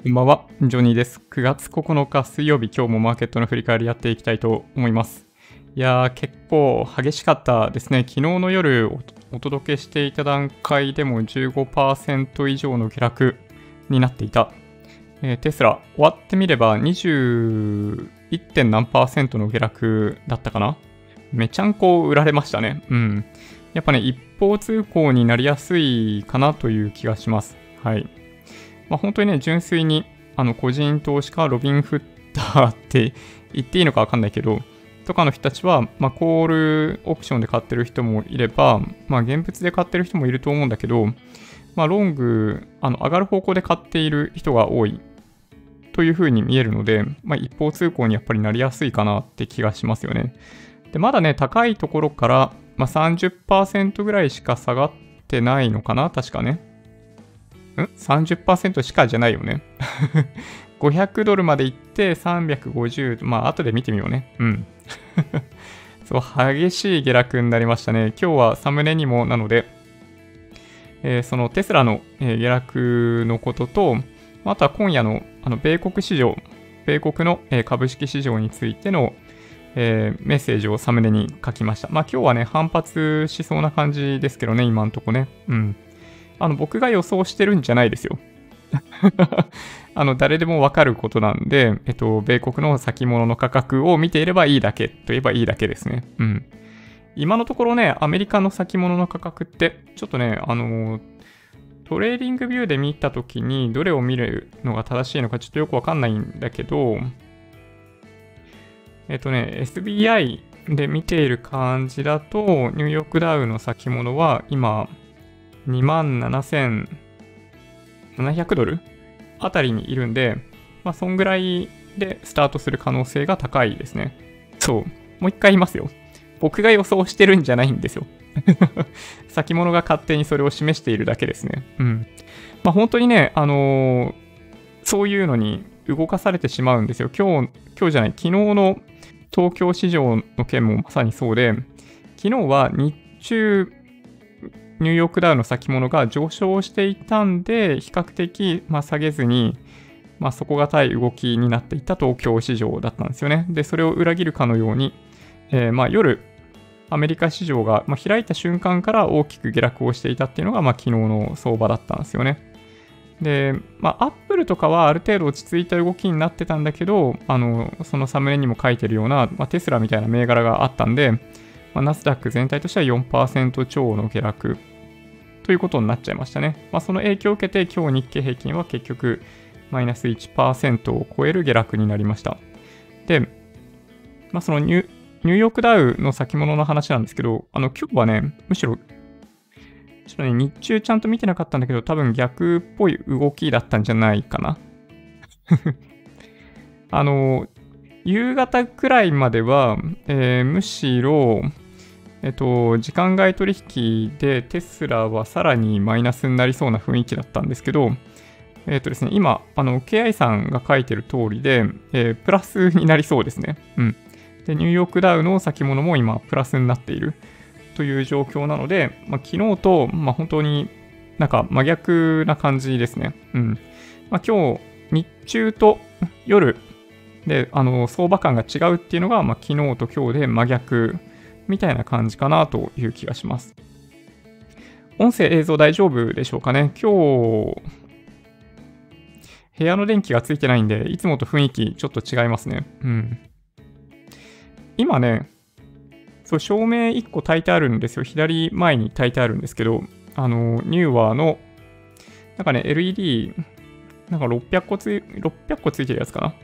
こんばんは、ジョニーです。9月9日水曜日、今日もマーケットの振り返りやっていきたいと思います。いやー、結構激しかったですね。昨日の夜お届けしていた段階でも15%以上の下落になっていた。えーテスラ、終わってみれば 21. 点何パーセントの下落だったかなめちゃんこ売られましたね。うん。やっぱね、一方通行になりやすいかなという気がします。はい。まあ、本当にね、純粋にあの個人投資家、ロビンフッターって言っていいのか分かんないけど、とかの人たちは、まあ、コールオプションで買ってる人もいれば、まあ、現物で買ってる人もいると思うんだけど、まあ、ロング、あの上がる方向で買っている人が多いというふうに見えるので、まあ、一方通行にやっぱりなりやすいかなって気がしますよね。で、まだね、高いところから、まあ、30%ぐらいしか下がってないのかな確かね。ん ?30% しかじゃないよね。500ドルまで行って350、まあ後で見てみようね。うん。そう、激しい下落になりましたね。今日はサムネにもなので、えーそのテスラの、え下落のことと、あとは今夜のあの米国市場、米国の、え株式市場についての、えメッセージをサムネに書きました。まあ今日はね、反発しそうな感じですけどね、今んとこね。うん。あの、僕が予想してるんじゃないですよ。あの、誰でもわかることなんで、えっと、米国の先物の価格を見ていればいいだけといえばいいだけですね。うん。今のところね、アメリカの先物の価格って、ちょっとね、あのトレーディングビューで見たときに、どれを見るのが正しいのかちょっとよくわかんないんだけど、えっとね、SBI で見ている感じだと、ニューヨークダウの先物は今、2万7700ドル？あたりにいるんで、まあ、そんぐらいでスタートする可能性が高いですね。そう。もう一回言いますよ。僕が予想してるんじゃないんですよ。先物が勝手にそれを示しているだけですね。うん。まあ、本当にね、あのーそういうのに動かされてしまうんですよ。今日、今日じゃない、昨日の東京市場の件もまさにそうで、昨日は日中、ニューヨークダウの先物が上昇していたんで、比較的、まあ、下げずに、まあ、底堅い動きになっていた東京市場だったんですよね。で、それを裏切るかのように、えーまあ、夜、アメリカ市場が、まあ、開いた瞬間から大きく下落をしていたっていうのが、まあ、昨日の相場だったんですよね。で、まあ、アップルとかはある程度落ち着いた動きになってたんだけど、あの、そのサムネにも書いてるような、まあ、テスラみたいな銘柄があったんで、まあ、ナスダック全体としては4%超の下落ということになっちゃいましたね。まあ、その影響を受けて今日日経平均は結局マイナス1%を超える下落になりました。で、まあ、そのニュニューヨークダウの先物の話なんですけど、あの今日はね、むしろちょっとね、日中ちゃんと見てなかったんだけど、多分逆っぽい動きだったんじゃないかな。あの、夕方くらいまでは、えーむしろ、えっと、時間外取引でテスラはさらにマイナスになりそうな雰囲気だったんですけど、えっとですね、今、あの、KI さんが書いてる通りで、えープラスになりそうですね。うん。で、ニューヨークダウの先物も今、プラスになっているという状況なので、まあ、昨日と、まあ、本当になんか真逆な感じですね。うん。まあ、今日、日中と夜で、あの、相場感が違うっていうのが、まあ、昨日と今日で真逆みたいな感じかなという気がします。音声映像大丈夫でしょうかね？今日、部屋の電気がついてないんで、いつもと雰囲気ちょっと違いますね。うん。今ね、そう、照明1個焚いてあるんですよ。左前に焚いてあるんですけど、あの、ニューワーの、なんかね、LED、なんか600個つい、600個ついてるやつかな？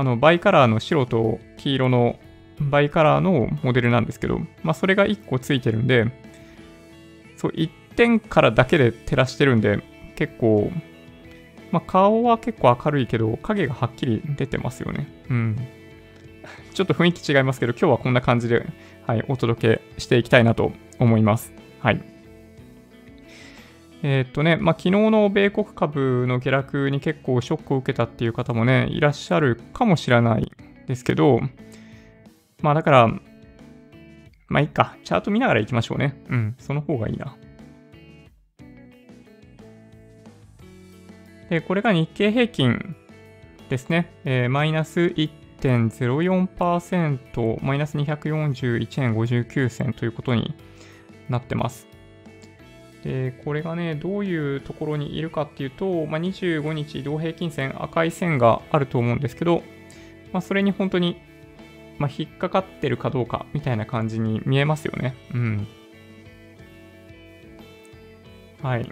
あの、バイカラーの白と黄色のバイカラーのモデルなんですけど、まあ、それが1個ついてるんで、そう、1点からだけで照らしてるんで、結構、まあ、顔は結構明るいけど、影がはっきり出てますよね。うん。ちょっと雰囲気違いますけど、今日はこんな感じで、はい、お届けしていきたいなと思います。はい。えーっとね、まあ、昨日の米国株の下落に結構ショックを受けたっていう方もね、いらっしゃるかもしれないですけど、まあだから、まあいいか、チャート見ながら行きましょうね。うん、その方がいいな。で、これが日経平均ですね。えー、マイナス1.04%、マイナス241円59銭ということになってます。で、これがね、どういうところにいるかっていうと、まあ、25日移動平均線、赤い線があると思うんですけど、まあ、それに本当に、まあ、引っかかってるかどうかみたいな感じに見えますよね。うん。はい。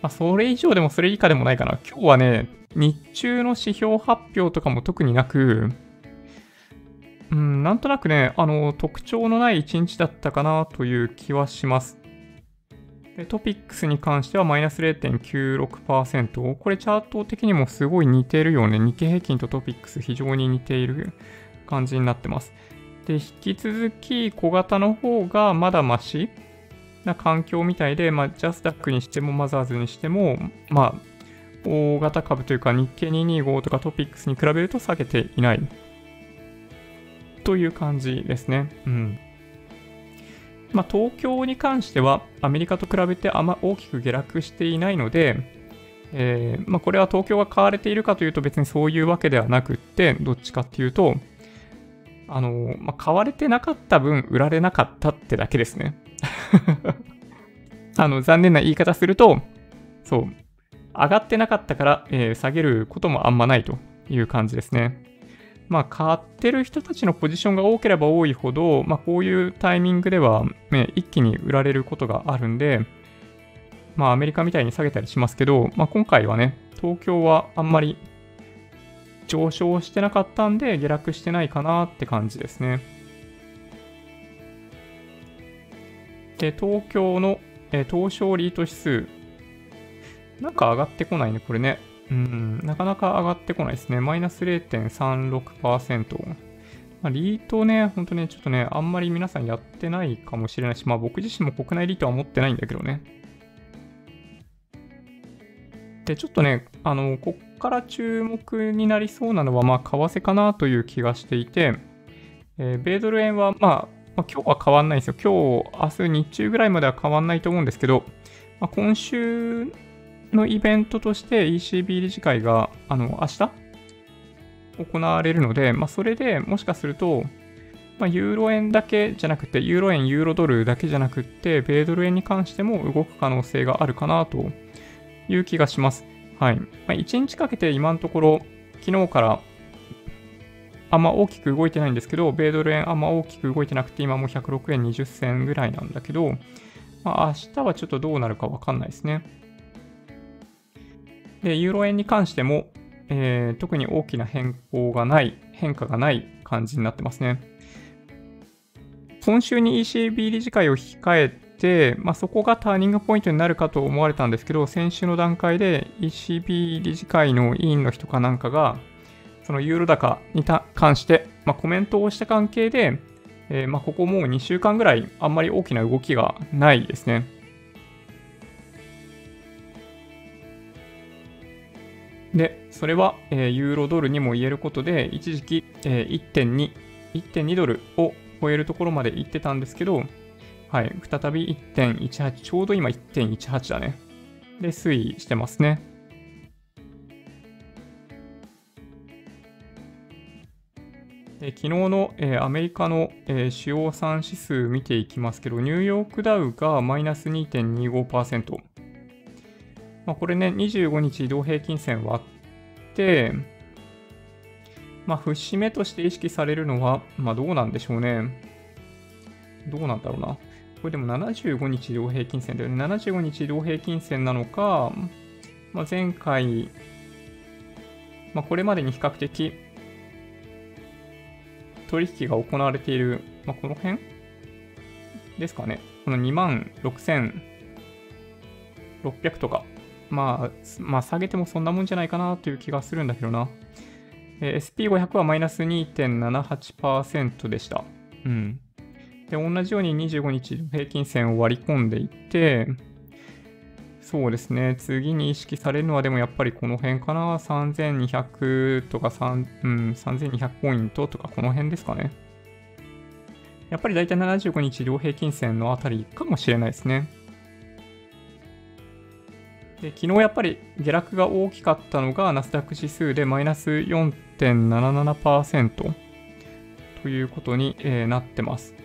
まあ、それ以上でもそれ以下でもないかな。今日はね、日中の指標発表とかも特になく、うん、なんとなくね、あの、特徴のない一日だったかなという気はします。でトピックスに関してはマイナス0.96%。これチャート的にもすごい似てるよね。日経平均とトピックス非常に似ている感じになってます。で、引き続き小型の方がまだマシな環境みたいで、まあ、ジャスダックにしてもマザーズにしても、まあ、大型株というか日経225とかトピックスに比べると下げていないという感じですね。うん。まあ、東京に関してはアメリカと比べてあんま大きく下落していないので、えー、まあ、これは東京が買われているかというと別にそういうわけではなくって、どっちかっていうと、あの、まあ、買われてなかった分売られなかったってだけですね。あの、残念な言い方すると、そう、上がってなかったから、えー、下げることもあんまないという感じですね。まあ、買ってる人たちのポジションが多ければ多いほど、まあ、こういうタイミングでは、ね、一気に売られることがあるんで、まあ、アメリカみたいに下げたりしますけど、まあ、今回はね、東京はあんまり上昇してなかったんで、下落してないかなって感じですね。で、東京の、え、東証リート指数。なんか上がってこないね、これね。うん、なかなか上がってこないですね。マイナス0.36%。まあ、リートね、ほんとね、ちょっとね、あんまり皆さんやってないかもしれないし、まあ僕自身も国内リートは持ってないんだけどね。で、ちょっとね、あの、こっから注目になりそうなのは、まあ、為替かなという気がしていて、えー、米ドル円は、まあ、まあ、今日は変わんないんですよ。今日、明日日中ぐらいまでは変わんないと思うんですけど、まあ、今週のイベントとして ECB 理事会が、あの、明日？行われるので、まあ、それでもしかすると、まあ、ユーロ円だけじゃなくて、ユーロ円、ユーロドルだけじゃなくて、米ドル円に関しても動く可能性があるかなという気がします。はい。まあ、1日かけて今のところ、昨日からあんま大きく動いてないんですけど、米ドル円あんま大きく動いてなくて、今も106円20銭ぐらいなんだけど、まあ、明日はちょっとどうなるかわかんないですね。で、ユーロ円に関しても、えー、特に大きな変更がない、変化がない感じになってますね。今週に ECB 理事会を控えて、まあ、そこがターニングポイントになるかと思われたんですけど、先週の段階で ECB 理事会の委員の人かなんかが、そのユーロ高に関して、まあ、コメントをした関係で、えー、まあ、ここもう2週間ぐらいあんまり大きな動きがないですね。で、それは、えー、ユーロドルにも言えることで、一時期、えー、1.2、1.2ドルを超えるところまで行ってたんですけど、はい、再び1.18、ちょうど今1.18だね。で、推移してますね。で昨日の、えー、アメリカの、えー、主要産指数見ていきますけど、ニューヨークダウがマイナス2.25%。まあ、これね、25日移動平均線割って、まあ、節目として意識されるのは、まあ、どうなんでしょうね。どうなんだろうな。これでも75日移動平均線だよね。75日移動平均線なのか、まあ、前回、まあ、これまでに比較的取引が行われている、まあ、この辺ですかね。この2万6600とか。まあ、まあ、下げてもそんなもんじゃないかなという気がするんだけどな。えー、SP500 はマイナス2.78%でした。うん。で、同じように25日平均線を割り込んでいって、そうですね。次に意識されるのはでもやっぱりこの辺かな。3200とか3、うん、3200ポイントとかこの辺ですかね。やっぱりだいたい75日両平均線のあたりかもしれないですね。で昨日やっぱり下落が大きかったのがナスダック指数でマイナス4.77%ということに、えー、なってます。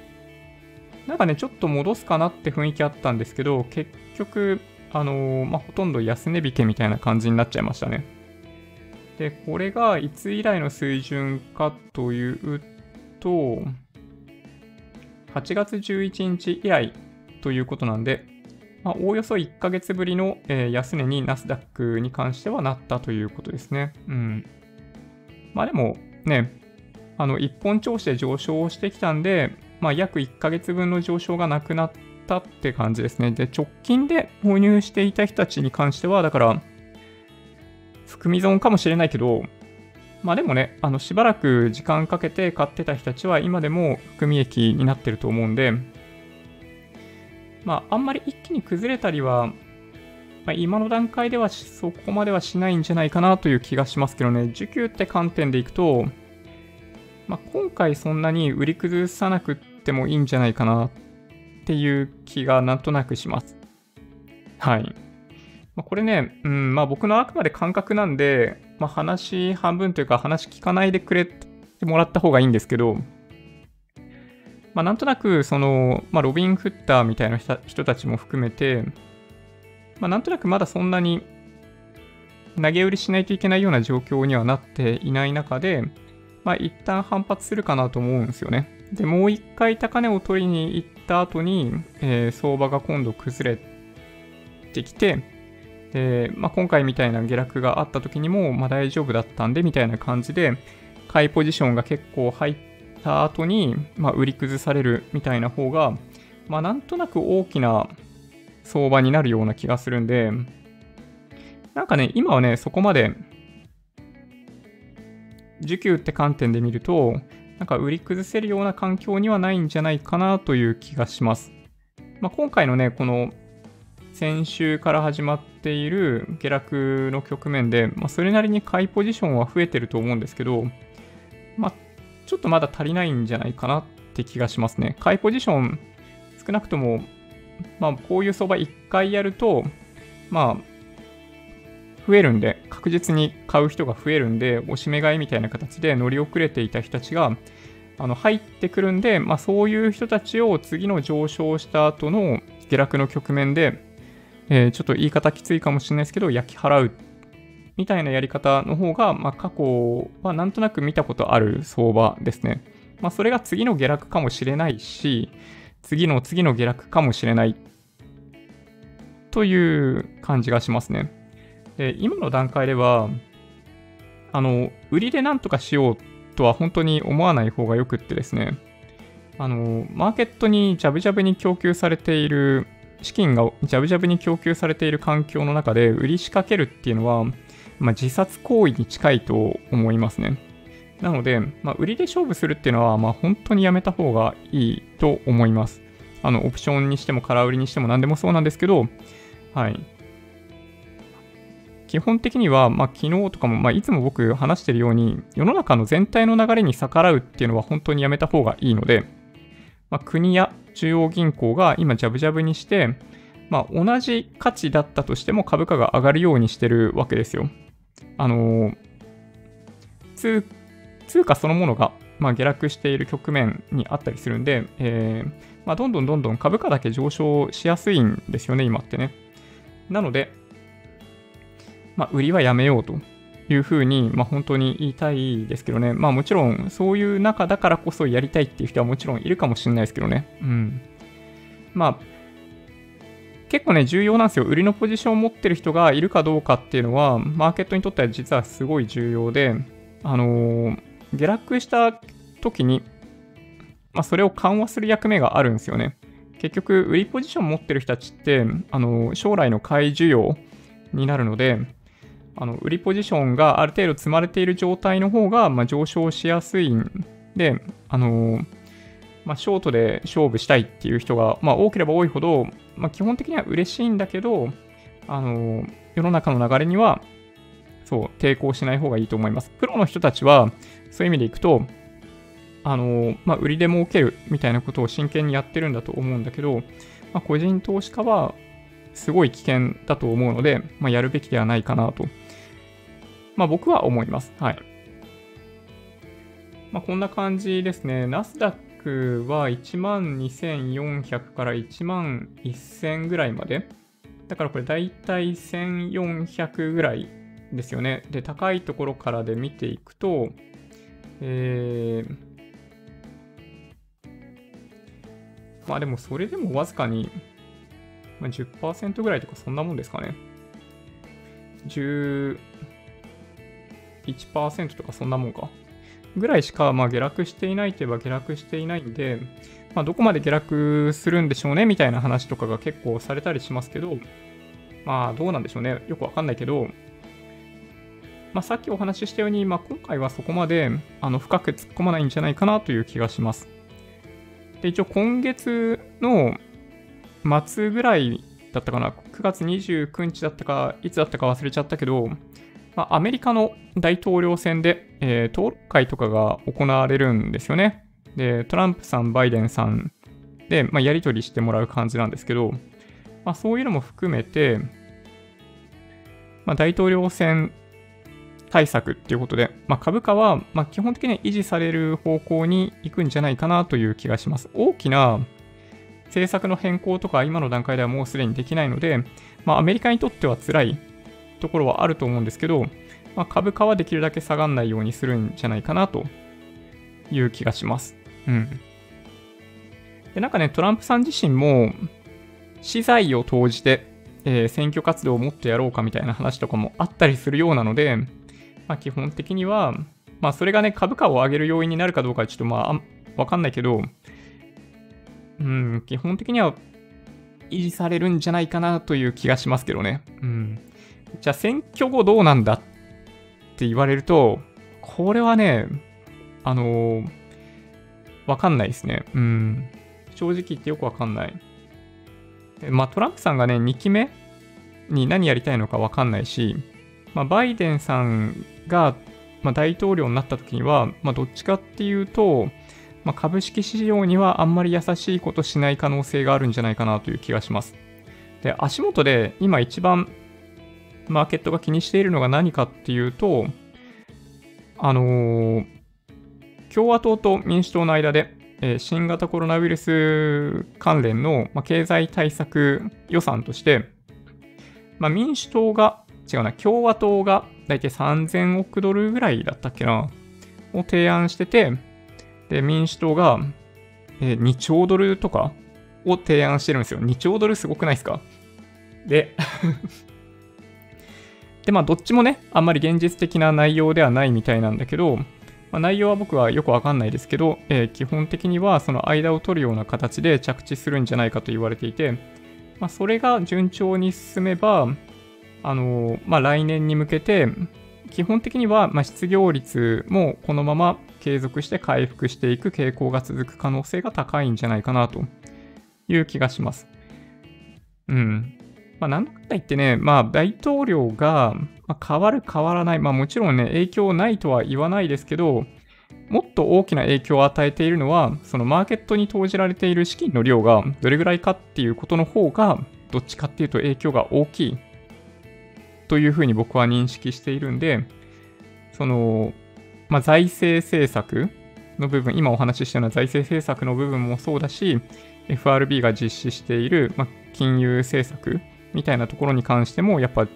なんかね、ちょっと戻すかなって雰囲気あったんですけど、結局、あのー、まあ、ほとんど安値引けみたいな感じになっちゃいましたね。で、これがいつ以来の水準かというと、8月11日以来ということなんで、まあ、おおよそ1ヶ月ぶりの、安値にナスダックに関してはなったということですね。うん。まあでもね、あの、一本調子で上昇してきたんで、まあ約1ヶ月分の上昇がなくなったって感じですね。で、直近で購入していた人たちに関しては、だから、含み損かもしれないけど、まあでもね、あのしばらく時間かけて買ってた人たちは今でも含み益になってると思うんで、まあ、あんまり一気に崩れたりは、まあ、今の段階ではそこまではしないんじゃないかなという気がしますけどね、需給って観点でいくと、まあ、今回そんなに売り崩さなくてもいいんじゃないかなっていう気がなんとなくします。はい。まあ、これね、うん、まあ僕のあくまで感覚なんで、まあ話半分というか話聞かないでくれてもらった方がいいんですけど、まあ、なんとなく、その、まあ、ロビン・フッターみたいな人たちも含めて、まあ、なんとなくまだそんなに投げ売りしないといけないような状況にはなっていない中で、まあ、一旦反発するかなと思うんですよね。で、もう一回高値を取りに行った後に、えー、相場が今度崩れてきて、で、まあ、今回みたいな下落があった時にも、まあ、大丈夫だったんで、みたいな感じで、買いポジションが結構入っ、た後に、まあ、売り崩されるみたいな方が、まあ、なんとなく大きな相場になるような気がするんで、なんかね、今はね、そこまで、需給って観点で見ると、なんか売り崩せるような環境にはないんじゃないかなという気がします。まあ、今回のね、この先週から始まっている下落の局面で、まあ、それなりに買いポジションは増えてると思うんですけど、まあ、ちょっとまだ足りないんじゃないかなって気がしますね。買いポジション、少なくとも、まあ、こういう相場1回やると、まあ、増えるんで、確実に買う人が増えるんで、おしめ買いみたいな形で乗り遅れていた人たちが、あの入ってくるんで、まあ、そういう人たちを次の上昇した後の下落の局面で、えー、ちょっと言い方きついかもしれないですけど、焼き払うみたいなやり方の方が、まあ、過去はなんとなく見たことある相場ですね。まあ、それが次の下落かもしれないし、次の次の下落かもしれないという感じがしますね。で今の段階では、あの、売りでなんとかしようとは本当に思わない方がよくってですね、あの、マーケットにジャブジャブに供給されている、資金がジャブジャブに供給されている環境の中で売り仕掛けるっていうのは、まあ、自殺行為に近いと思いますね。なので、まあ、売りで勝負するっていうのは、まあ、本当にやめた方がいいと思います。あの、オプションにしても空売りにしても何でもそうなんですけど、はい。基本的には、まあ、昨日とかも、まあ、いつも僕話してるように、世の中の全体の流れに逆らうっていうのは本当にやめた方がいいので、まあ、国や中央銀行が今ジャブジャブにして、まあ、同じ価値だったとしても株価が上がるようにしてるわけですよ。あの通、通貨そのものが、まあ、下落している局面にあったりするんで、えー、まあ、どんどんどんどん株価だけ上昇しやすいんですよね、今ってね。なので、まあ、売りはやめようというふうに、まあ、本当に言いたいですけどね。まあもちろん、そういう中だからこそやりたいっていう人はもちろんいるかもしれないですけどね。うん。まあ、結構ね、重要なんですよ。売りのポジションを持ってる人がいるかどうかっていうのは、マーケットにとっては実はすごい重要で、あのー、下落した時に、まあ、それを緩和する役目があるんですよね。結局、売りポジション持ってる人たちって、あのー、将来の買い需要になるので、あの売りポジションがある程度積まれている状態の方が、まあ、上昇しやすいんで、あのーまあ、ショートで勝負したいっていう人が、まあ、多ければ多いほど、まあ、基本的には嬉しいんだけど、あの世の中の流れには、そう、抵抗しない方がいいと思います。プロの人たちは、そういう意味でいくと、あのまあ、売りで儲けるみたいなことを真剣にやってるんだと思うんだけど、まあ、個人投資家は、すごい危険だと思うので、まあ、やるべきではないかなと、まあ、僕は思います。はい。まあ、こんな感じですね。ナスダックは12,400から1万1000ぐらいまで。だからこれ大体1400ぐらいですよね。で、高いところからで見ていくと、えー、まあでもそれでもわずかに、まあ、10%ぐらいとかそんなもんですかね。10 1%とかそんなもんか。ぐらいしか、まあ、下落していないといえば下落していないんで、まあ、どこまで下落するんでしょうねみたいな話とかが結構されたりしますけど、まあどうなんでしょうね。よくわかんないけど、まあ、さっきお話ししたように、まあ、今回はそこまであの深く突っ込まないんじゃないかなという気がします。で、一応今月の末ぐらいだったかな、9月29日だったか、いつだったか忘れちゃったけど、まあ、アメリカの大統領選で、えー、討論会とかが行われるんですよね。で、トランプさん、バイデンさんで、まあ、やり取りしてもらう感じなんですけど、まあ、そういうのも含めて、まあ、大統領選対策っていうことで、まあ、株価は、ま基本的には維持される方向に行くんじゃないかなという気がします。大きな政策の変更とか今の段階ではもうすでにできないので、まあ、アメリカにとっては辛いところはあると思うんですけど、まあ、株価はできるだけ下がらないようにするんじゃないかなという気がします。うん。で、なんかね、トランプさん自身も、資材を投じて、えー、選挙活動をもっとやろうかみたいな話とかもあったりするようなので、まあ、基本的には、まあ、それがね、株価を上げる要因になるかどうかちょっとまあ、わかんないけど、うん、基本的には維持されるんじゃないかなという気がしますけどね。うん。じゃあ選挙後どうなんだって言われると、これはね、あのー、わかんないですね。うん。正直言ってよくわかんない。まあ、トランプさんがね、2期目に何やりたいのかわかんないし、まあ、バイデンさんが、まあ、大統領になった時には、まあ、どっちかっていうと、まあ、株式市場にはあんまり優しいことしない可能性があるんじゃないかなという気がします。で、足元で今一番マーケットが気にしているのが何かっていうと、あの、共和党と民主党の間で、え、新型コロナウイルス関連の、ま、経済対策予算として、ま、民主党が、違うな、共和党が大体3000億ドルぐらいだったっけな、を提案してて、で、民主党が、え、2兆ドルとかを提案してるんですよ。2兆ドルすごくないですか？でで、まあ、どっちもね、あんまり現実的な内容ではないみたいなんだけど、まあ、内容は僕はよくわかんないですけど、えー、基本的にはその間を取るような形で着地するんじゃないかと言われていて、まあ、それが順調に進めば、あのー、まあ、来年に向けて、基本的には、ま失業率もこのまま継続して回復していく傾向が続く可能性が高いんじゃないかなという気がします。うん。まあ、なんだか言ってね、まあ、大統領が変わる変わらない、まあ、もちろんね、影響ないとは言わないですけど、もっと大きな影響を与えているのは、そのマーケットに投じられている資金の量がどれぐらいかっていうことの方が、どっちかっていうと影響が大きいというふうに僕は認識しているんで、その、まあ、財政政策の部分、今お話ししたような財政政策の部分もそうだし、FRB が実施している、まあ、金融政策みたいなところに関しても、やっぱ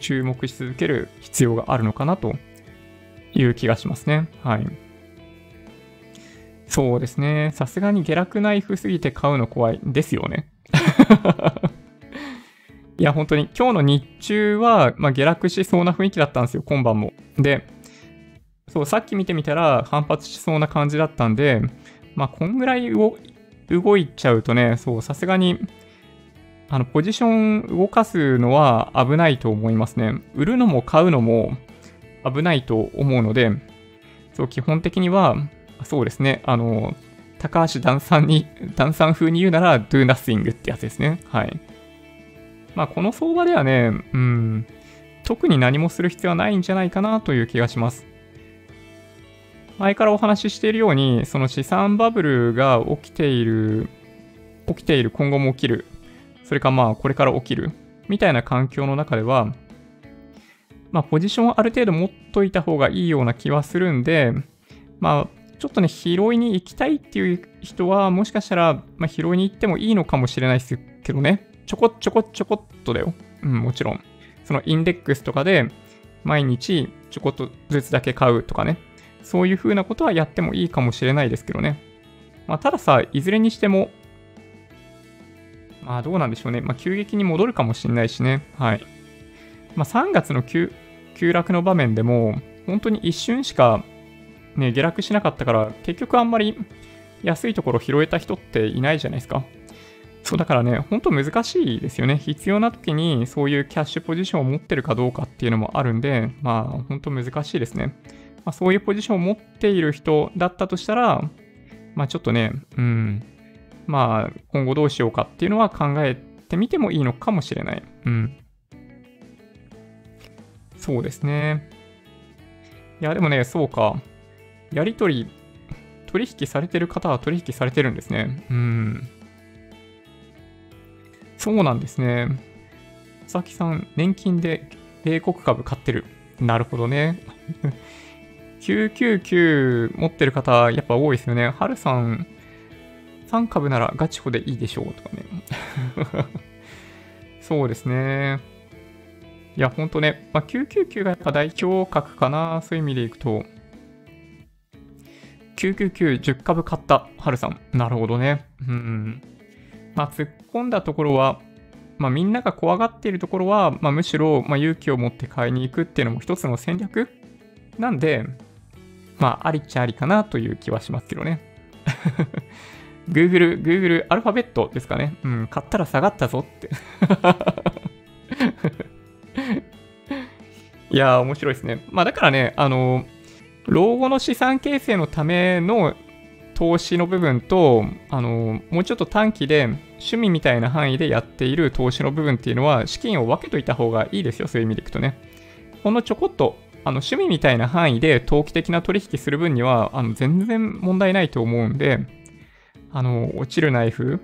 注目し続ける必要があるのかなという気がしますね。はい。そうですね。さすがに下落ナイフすぎて買うの怖いですよね。いや、本当に今日の日中は、まあ、下落しそうな雰囲気だったんですよ、今晩も。で、そう、さっき見てみたら反発しそうな感じだったんで、まあ、こんぐらい動いちゃうとね、そう、さすがにあの、ポジション動かすのは危ないと思いますね。売るのも買うのも危ないと思うので、そう、基本的には、そうですね、あの、高橋段さんに、段さん風に言うなら、do nothing ってやつですね。はい。まあ、この相場ではね、うん、特に何もする必要はないんじゃないかなという気がします。前からお話ししているように、その資産バブルが起きている、起きている、今後も起きるそれかまあこれから起きるみたいな環境の中では、まあポジションをある程度持っといた方がいいような気はするんで、まあちょっとね、拾いに行きたいっていう人は、もしかしたら、まあ、拾いに行ってもいいのかもしれないですけどね。ちょこちょこちょこっとだよ。うん、もちろん。そのインデックスとかで、毎日ちょこっとずつだけ買うとかね。そういう風なことはやってもいいかもしれないですけどね。まあ、たださ、いずれにしても、まあどうなんでしょうね。まあ急激に戻るかもしれないしね。はい。まあ3月の急落の場面でも、本当に一瞬しかね、下落しなかったから、結局あんまり安いところ拾えた人っていないじゃないですか。そうだからね、ほんと難しいですよね。必要な時にそういうキャッシュポジションを持ってるかどうかっていうのもあるんで、まあほんと難しいですね。まあ、そういうポジションを持っている人だったとしたら、まあちょっとね、うん、まあ今後どうしようかっていうのは考えてみてもいいのかもしれない。うん。そうですね。いや、でもね、そうか。やり取り、取引されてる方は取引されてるんですね。うん。そうなんですね。佐々木さん、年金で米国株買ってる。なるほどね。999持ってる方、やっぱ多いですよね。はるさん、3株ならガチホでいいでしょうとかね。そうですね。いや、ほんとね、まあ、999がやっぱ代表格かな、そういう意味でいくと。999、10株買った、はるさん。なるほどね。うん。まあ、突っ込んだところは、まあ、みんなが怖がっているところは、まあ、むしろ、ま、勇気を持って買いに行くっていうのも一つの戦略？なんで、まあ、ありっちゃありかなという気はしますけどね。Google、Google アルファベットですかね。うん、買ったら下がったぞって いやー、面白いですね。まあ、だからね、あの老後の資産形成のための投資の部分と、あの、もうちょっと短期で趣味みたいな範囲でやっている投資の部分っていうのは、資金を分けといた方がいいですよ、そういう意味でいくとね。ほんのちょこっと、あの、趣味みたいな範囲で投機的な取引する分には、あの、全然問題ないと思うんで、あの、落ちるナイフ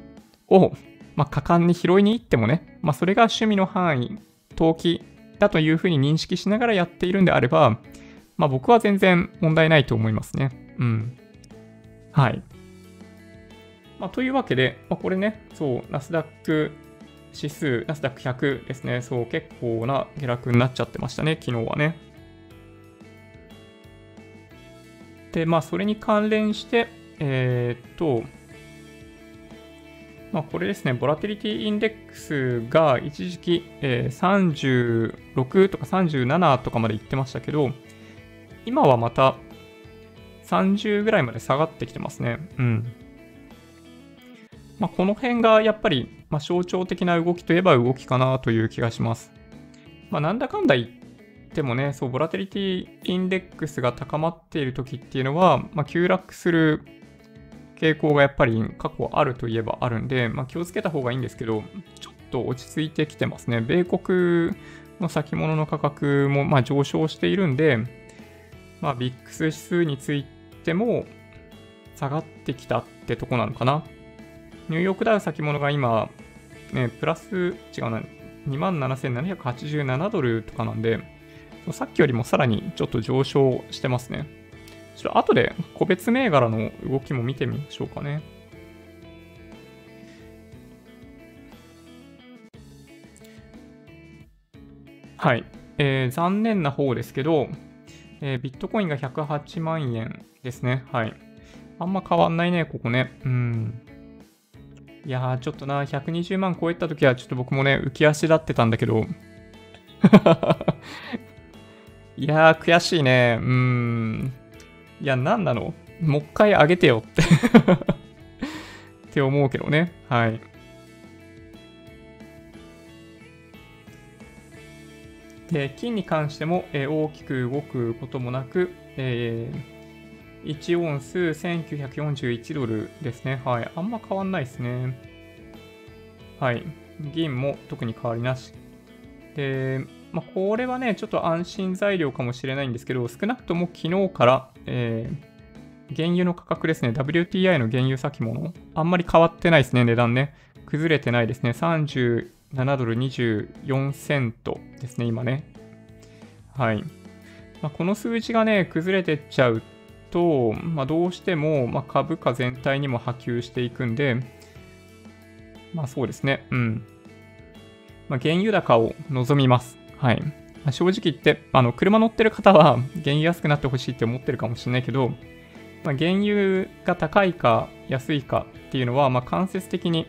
を、まあ、果敢に拾いに行ってもね、まあ、それが趣味の範囲、投機だというふうに認識しながらやっているんであれば、まあ僕は全然問題ないと思いますね。うん。はい。まあ、というわけで、まあ、これね、そう、ナスダック指数、ナスダック100ですね。そう、結構な下落になっちゃってましたね、昨日はね。で、まあ、それに関連して、えー、っと、まあ、これですね、ボラティリティインデックスが一時期、えー、36とか37とかまで行ってましたけど、今はまた30ぐらいまで下がってきてますね。うん。まあ、この辺がやっぱり、まあ、象徴的な動きといえば動きかなという気がします。まあ、なんだかんだ言ってもね、そう、ボラティリティインデックスが高まっている時っていうのは、まあ、急落する傾向がやっぱり過去あるといえばあるんで、まあ、気をつけた方がいいんですけど、ちょっと落ち着いてきてますね。米国の先物の価格もま上昇しているんで、まあ、ビックス指数についても下がってきたってとこなのかな。ニューヨークダウ先物が今、ね、プラス、違うな、27,787ドルとかなんで、さっきよりもさらにちょっと上昇してますね。ちょっと後で個別銘柄の動きも見てみましょうかね。はい。えー、残念な方ですけど、えー、ビットコインが108万円ですね。はい。あんま変わんないね、ここね。うん。いやー、ちょっとな、120万超えた時は、ちょっと僕もね、浮き足立ってたんだけど。いやー、悔しいね。うん。いや、なんなの？もう一回上げてよって って思うけどね。はい。で金に関しても、えー、大きく動くこともなく、えー、1オンス1941ドルですね。はい。あんま変わんないですね。はい。銀も特に変わりなし。で、まあ、これはね、ちょっと安心材料かもしれないんですけど、少なくとも昨日から、えー、原油の価格ですね。WTI の原油先物。あんまり変わってないですね、値段ね。崩れてないですね。37ドル24セントですね、今ね。はい。まあ、この数字がね、崩れてっちゃうと、まあ、どうしても、ま株価全体にも波及していくんで、まあそうですね、うん。まあ、原油高を望みます。はい。まあ、正直言って、あの車乗ってる方は原油安くなってほしいって思ってるかもしれないけど、まあ、原油が高いか安いかっていうのは、まあ、間接的に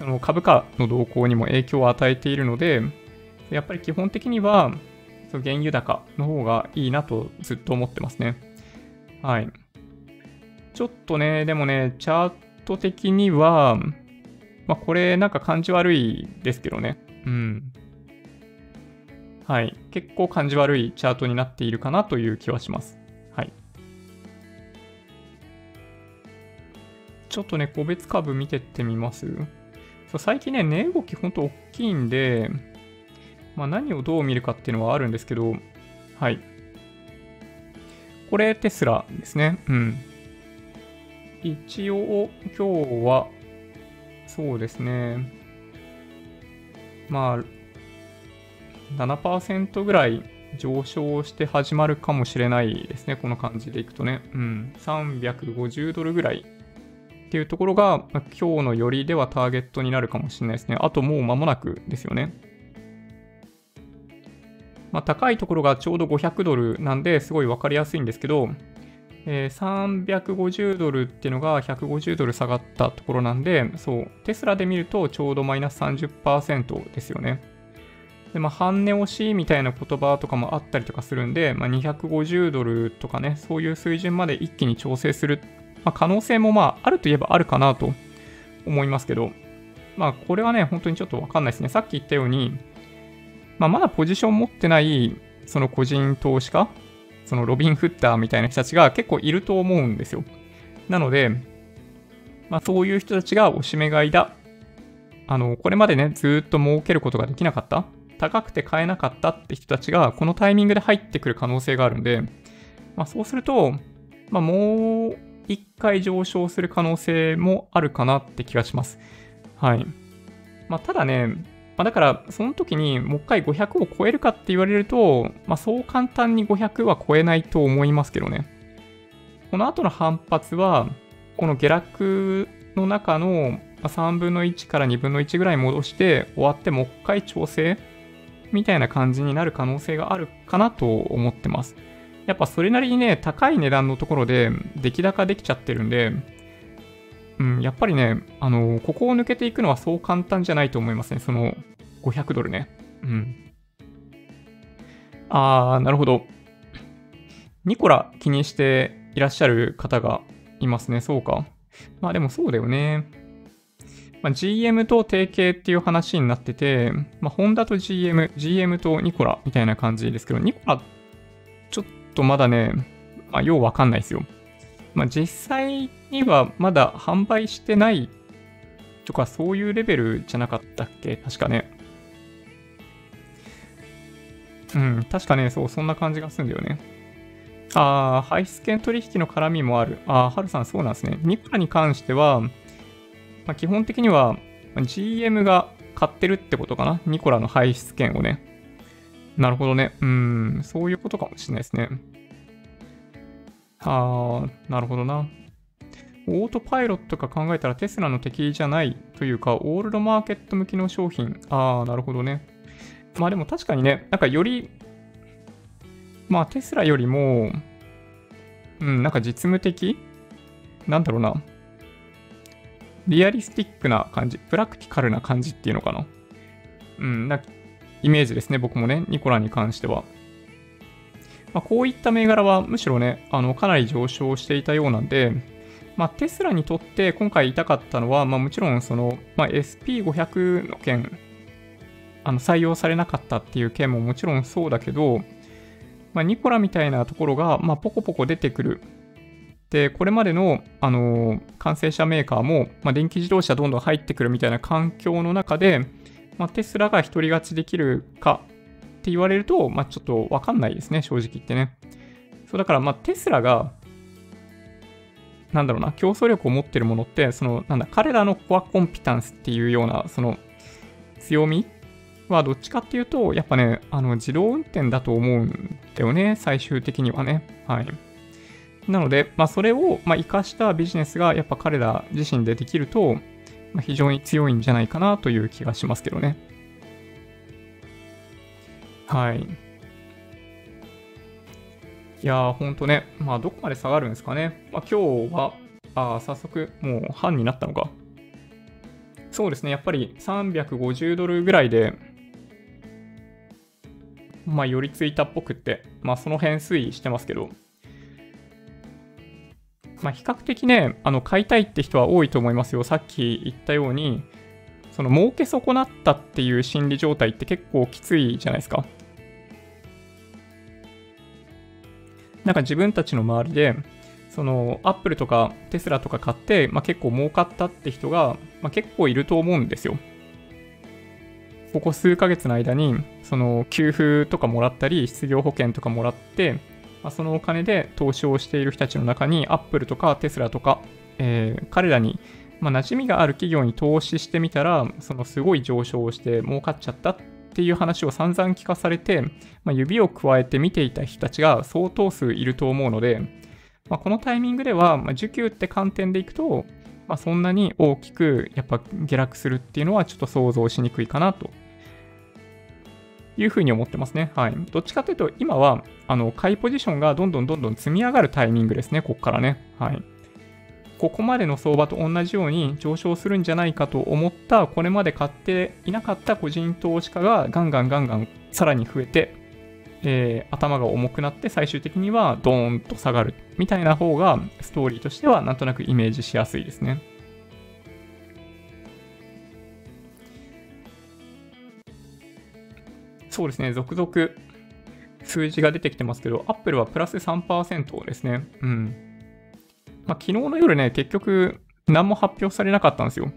あの株価の動向にも影響を与えているので、やっぱり基本的には、その原油高の方がいいなとずっと思ってますね。はい。ちょっとね、でもね、チャート的には、まあ、これなんか感じ悪いですけどね。うん。はい。結構感じ悪いチャートになっているかなという気はします。はい。ちょっとね、個別株見てってみますそう最近ね、値動きほんと大きいんで、まあ、何をどう見るかっていうのはあるんですけど、はい。これテスラですね。うん。一応、今日は、そうですね。まあ、7%ぐらい上昇して始まるかもしれないですね。この感じでいくとね。うん。350ドルぐらいっていうところが、今日のよりではターゲットになるかもしれないですね。あともう間もなくですよね。まあ、高いところがちょうど500ドルなんですごい分かりやすいんですけど、えー、350ドルっていうのが150ドル下がったところなんで、そう、テスラで見るとちょうどマイナス30%ですよね。で、まあ、半値押しみたいな言葉とかもあったりとかするんで、まあ、250ドルとかね、そういう水準まで一気に調整するまあ、可能性もまあ、あるといえばあるかなと思いますけど、まあ、これはね、本当にちょっとわかんないですね。さっき言ったように、まあ、まだポジション持ってない、その個人投資家、そのロビン・フッターみたいな人たちが結構いると思うんですよ。なので、まあ、そういう人たちがおしめ買いだ。あの、これまでね、ずっと儲けることができなかった。高くて買えなかったって人たちが、このタイミングで入ってくる可能性があるんで、まあ、そうすると、まあ、もう1回上昇する可能性もあるかなって気がします。はい。まあ、ただね、まあ、だから、その時にもう一回500を超えるかって言われると、まあ、そう簡単に500は超えないと思いますけどね。この後の反発は、この下落の中の3分の1から2分の1ぐらい戻して終わってもう一回調整みたいな感じになる可能性があるかなと思ってます。やっぱそれなりにね、高い値段のところで出来高できちゃってるんで、うん、やっぱりね、あの、ここを抜けていくのはそう簡単じゃないと思いますね。その500ドルね。うん。あー、なるほど。ニコラ気にしていらっしゃる方がいますね。そうか。まあでもそうだよね。まあ、GM と提携っていう話になってて、まあ、ホンダと GM、GM とニコラみたいな感じですけど、ニコラちょっとまだね、まあ、ようわかんないですよ。まあ、実際にはまだ販売してないとかそういうレベルじゃなかったっけ？確かね。うん、確かね、そう、そんな感じがするんだよね。ああ、ハイスケン取引の絡みもある。ああ、ハルさんそうなんですね。ニコラに関しては、まあ、基本的には GM が買ってるってことかな。ニコラの排出権をね。なるほどね。うん、そういうことかもしれないですね。あー、なるほどな。オートパイロットか考えたらテスラの敵じゃないというか、オールドマーケット向きの商品。あー、なるほどね。まあでも確かにね、なんかより、まあテスラよりも、うん、なんか実務的？なんだろうな。リアリスティックな感じ、プラクティカルな感じっていうのかな？うん、なイメージですね、僕もね、ニコラに関しては。まあ、こういった銘柄はむしろね、あのかなり上昇していたようなんで、まあ、テスラにとって今回痛かったのは、まあ、もちろんその、まあ、SP500 の件、あの採用されなかったっていう件ももちろんそうだけど、まあ、ニコラみたいなところが、まあ、ポコポコ出てくる。で、これまでの、あのー、完成車メーカーも、まあ、電気自動車どんどん入ってくるみたいな環境の中で、まあ、テスラが独り勝ちできるかって言われると、まあ、ちょっとわかんないですね、正直言ってね。そうだから、まあ、テスラが、なんだろうな、競争力を持ってるものって、その、なんだ、彼らのコアコンピタンスっていうような、その、強みはどっちかっていうと、やっぱね、あの、自動運転だと思うんだよね、最終的にはね。はい。なので、まあ、それを、まあ、活かしたビジネスが、やっぱ彼ら自身でできると、まあ、非常に強いんじゃないかなという気がしますけどね。はい。いやー、ほんとね、まあ、どこまで下がるんですかね。まあ、今日は、あ早速、もう半になったのか。そうですね、やっぱり350ドルぐらいで、まあ、寄りついたっぽくって、まあ、その辺推移してますけど、まあ、比較的ね、あの、買いたいって人は多いと思いますよ。さっき言ったように、その、儲け損なったっていう心理状態って結構きついじゃないですか。なんか自分たちの周りで、そのアップルとかテスラとか買って、まあ、結構儲かったって人が、まあ、結構いると思うんですよ。ここ数ヶ月の間に、その給付とかもらったり、失業保険とかもらって、まあ、そのお金で投資をしている人たちの中に、アップルとかテスラとか、えー、彼らに、まあ、馴染みがある企業に投資してみたら、そのすごい上昇をして儲かっちゃったっていう話を散々聞かされて、まあ、指を加えて見ていた人たちが相当数いると思うので、まあ、このタイミングでは、まあ、需給って観点でいくと、まあ、そんなに大きくやっぱ下落するっていうのはちょっと想像しにくいかなというふうに思ってますね。はい。どっちかというと、今は、あの、買いポジションがどんどんどんどん積み上がるタイミングですね、ここからね。はい。ここまでの相場と同じように上昇するんじゃないかと思ったこれまで買っていなかった個人投資家がガンガンガンガンさらに増えて、えー、頭が重くなって最終的にはドーンと下がるみたいな方がストーリーとしてはなんとなくイメージしやすいですね。そうですね、続々数字が出てきてますけど、Apple はプラス3%ですね。うん。まあ、昨日の夜ね、結局何も発表されなかったんですよ。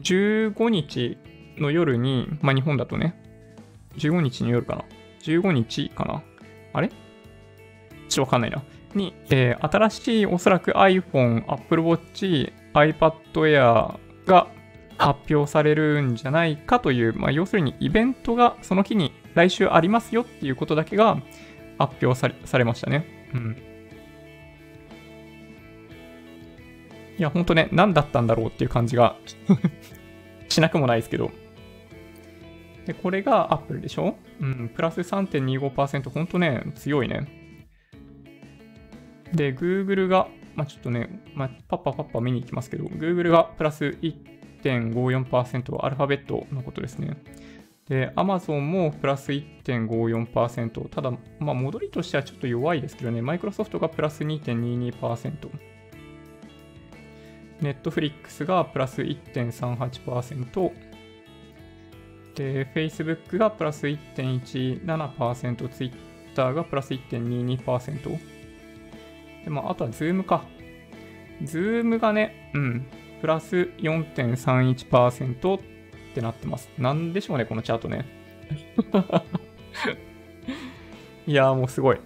15日の夜に、まあ、日本だとね、15日の夜かな。15日かな。あれ？ちょっとわかんないな。に、えー、新しいおそらく iPhone、Apple Watch、iPad Air が発表されるんじゃないかという、まあ、要するにイベントがその日に来週ありますよっていうことだけが発表されされましたね。うん。いや、ほんとね、何だったんだろうっていう感じが しなくもないですけど。で、これが Apple でしょ？うん、プラス3.25%、ほんとね、強いね。で、Google が、まあ、ちょっとね、まあ、パッパパッパ見に行きますけど、Google がプラス1.54%、アルファベットのことですね。で、Amazon もプラス1.54%。ただ、まあ、戻りとしてはちょっと弱いですけどね、マイクロソフトがプラス2.22%。ネットフリックスがプラス1.38%、で、Facebook がプラス1.17%、Twitter がプラス1.22%。で、まあ、あとは Zoom か。Zoom がね、うん、プラス4.31%ってなってます。なんでしょうね、このチャートね。いやーもうすごい。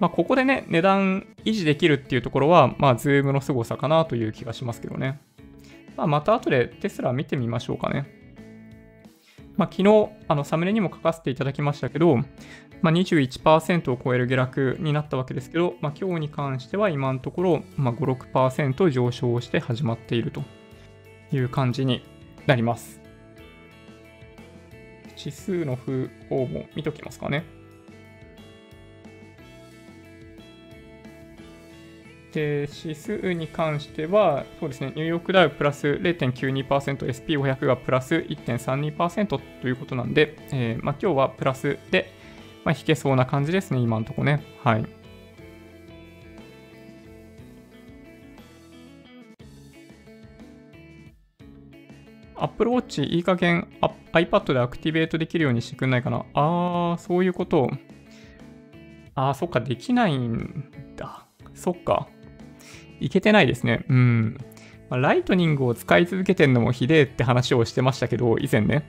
まあ、ここでね、値段維持できるっていうところは、まあ、ズームの凄さかなという気がしますけどね。まあ、また後でテスラ見てみましょうかね。まあ、昨日、あの、サムネにも書かせていただきましたけど、まあ、21%を超える下落になったわけですけど、まあ、今日に関しては今のところ、まあ、5、6%上昇して始まっているという感じになります。指数の方も見ときますかね。で、指数に関しては、そうですね、ニューヨークダウプラス0.92%、SP500 がプラス1.32%ということなんで、えー、まあ、今日はプラスで、まあ、引けそうな感じですね、今のところね。はい。Apple Watch いい加減 iPad でアクティベートできるようにしてくんないかなあー、そういうことあー、そっか、できないんだ。そっか。いけてないですね。うん。まあ、ライトニングを使い続けてんのもひでえって話をしてましたけど、以前ね。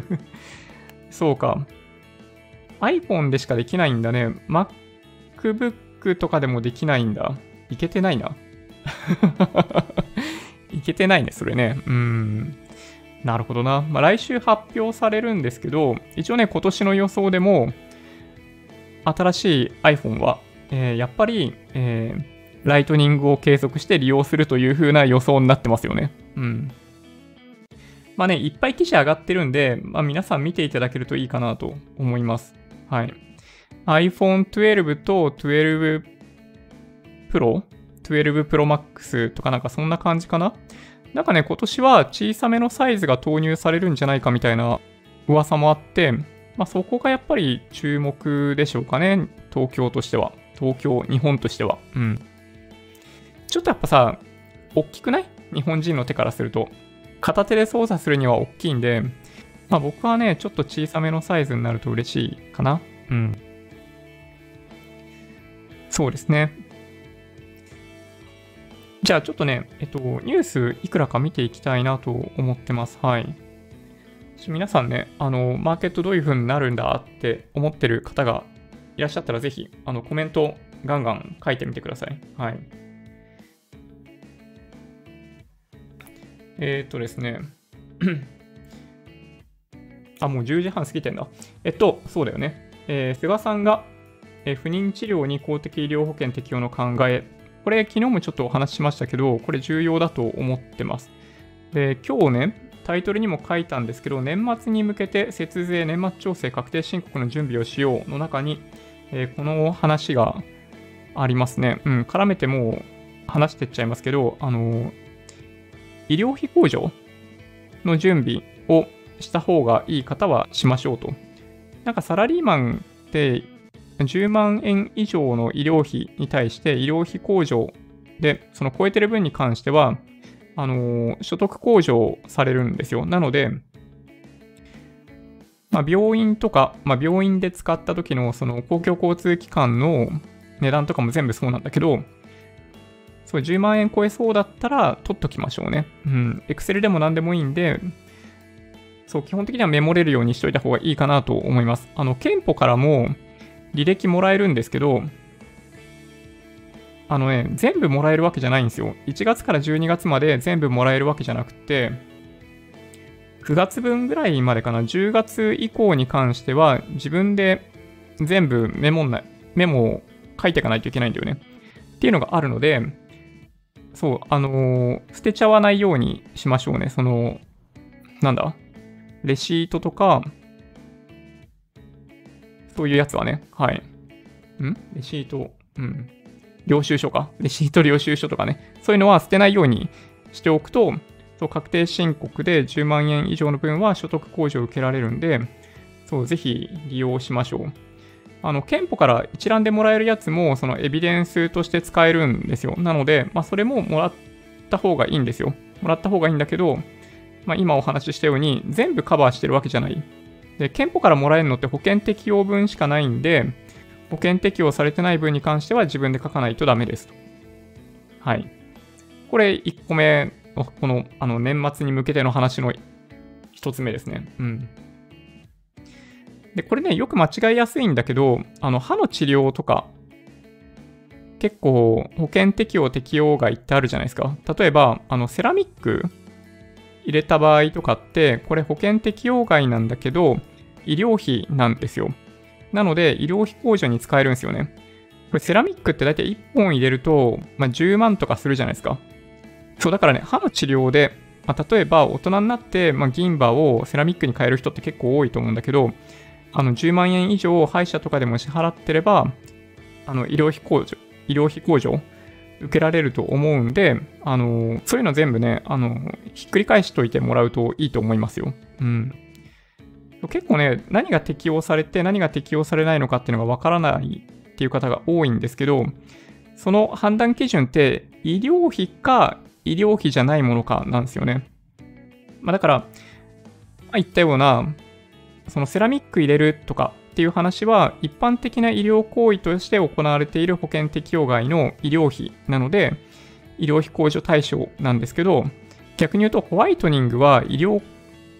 そうか。iPhone でしかできないんだね。MacBook とかでもできないんだ。いけてないな。いけてないね、それね。うん。なるほどな。まあ、来週発表されるんですけど、一応ね、今年の予想でも、新しい iPhone は、えー、やっぱり、えー、ライトニングを継続して利用するという風な予想になってますよね。うん。まあね、いっぱい記事上がってるんで、まあ、皆さん見ていただけるといいかなと思います。はい。iPhone 12と12 Pro、12 Pro Max とかなんかそんな感じかななんかね、今年は小さめのサイズが投入されるんじゃないかみたいな噂もあって、まあそこがやっぱり注目でしょうかね。東京としては。東京、日本としては。うん。ちょっとやっぱさ、大きくない？日本人の手からすると。片手で操作するには大きいんで、まあ僕はね、ちょっと小さめのサイズになると嬉しいかな。うん。そうですね。じゃあちょっとね、えっと、ニュースいくらか見ていきたいなと思ってます。はい。皆さんね、あの、マーケットどういう風になるんだって思ってる方がいらっしゃったら、ぜひ、あの、コメントガンガン書いてみてください。はい。えー、っとですね。あ、もう10時半過ぎてんだ。えっと、そうだよね。えー、菅さんが、え、不妊治療に公的医療保険適用の考え。これ、昨日もちょっとお話ししましたけど、これ重要だと思ってます。で、今日ね、タイトルにも書いたんですけど、年末に向けて節税、年末調整、確定申告の準備をしようの中に、えー、この話がありますね。うん、絡めてもう話してっちゃいますけど、あの医療費控除の準備をした方がいい方はしましょうと。なんかサラリーマンって10万円以上の医療費に対して医療費控除で、その超えてる分に関しては、あの、所得控除されるんですよ。なので、まあ、病院とか、まあ、病院で使った時のその公共交通機関の値段とかも全部そうなんだけど、そう10万円超えそうだったら取っときましょうね。うん。Excel でも何でもいいんで、そう、基本的にはメモれるようにしといた方がいいかなと思います。あの、憲法からも履歴もらえるんですけど、あのね、全部もらえるわけじゃないんですよ。1月から12月まで全部もらえるわけじゃなくて、9月分ぐらいまでかな、10月以降に関しては、自分で全部メモなメモを書いていかないといけないんだよね。っていうのがあるので、そう、あのー、捨てちゃわないようにしましょうね。その、なんだレシートとか、そういうやつはね、はい。ん？レシート、うん。領収書か？レシート領収書とかね。そういうのは捨てないようにしておくと、そう確定申告で10万円以上の分は所得控除を受けられるんで、そう、ぜひ利用しましょう。あの、憲法から一覧でもらえるやつも、そのエビデンスとして使えるんですよ。なので、まあ、それももらった方がいいんですよ。もらった方がいいんだけど、まあ、今お話ししたように、全部カバーしてるわけじゃない。で、憲法からもらえるのって保険適用分しかないんで、保険適用されてない分に関しては自分で書かないとダメですと。はい。これ1個目の、この、あの、年末に向けての話の1つ目ですね。うん。で、これね、よく間違いやすいんだけど、あの、歯の治療とか、結構保険適用適用外ってあるじゃないですか。例えば、あの、セラミック入れた場合とかって、これ保険適用外なんだけど、医療費なんですよ。なので、医療費控除に使えるんですよね。これセラミックって大体1本入れると、まあ、10万とかするじゃないですか。そう、だからね、歯の治療で、まあ、例えば大人になって、まあ、銀歯をセラミックに変える人って結構多いと思うんだけど、あの10万円以上歯医者とかでも支払ってれば、あの医療費控除、医療費控除受けられると思うんで、あのそういうの全部ね、あのひっくり返しといてもらうといいと思いますよ。うん。結構ね、何が適用されて何が適用されないのかっていうのがわからないっていう方が多いんですけど、その判断基準って医療費か医療費じゃないものかなんですよね。まあ、だから、まあ、言ったようなそのセラミック入れるとかっていう話は一般的な医療行為として行われている保険適用外の医療費なので医療費控除対象なんですけど逆に言うとホワイトニングは医療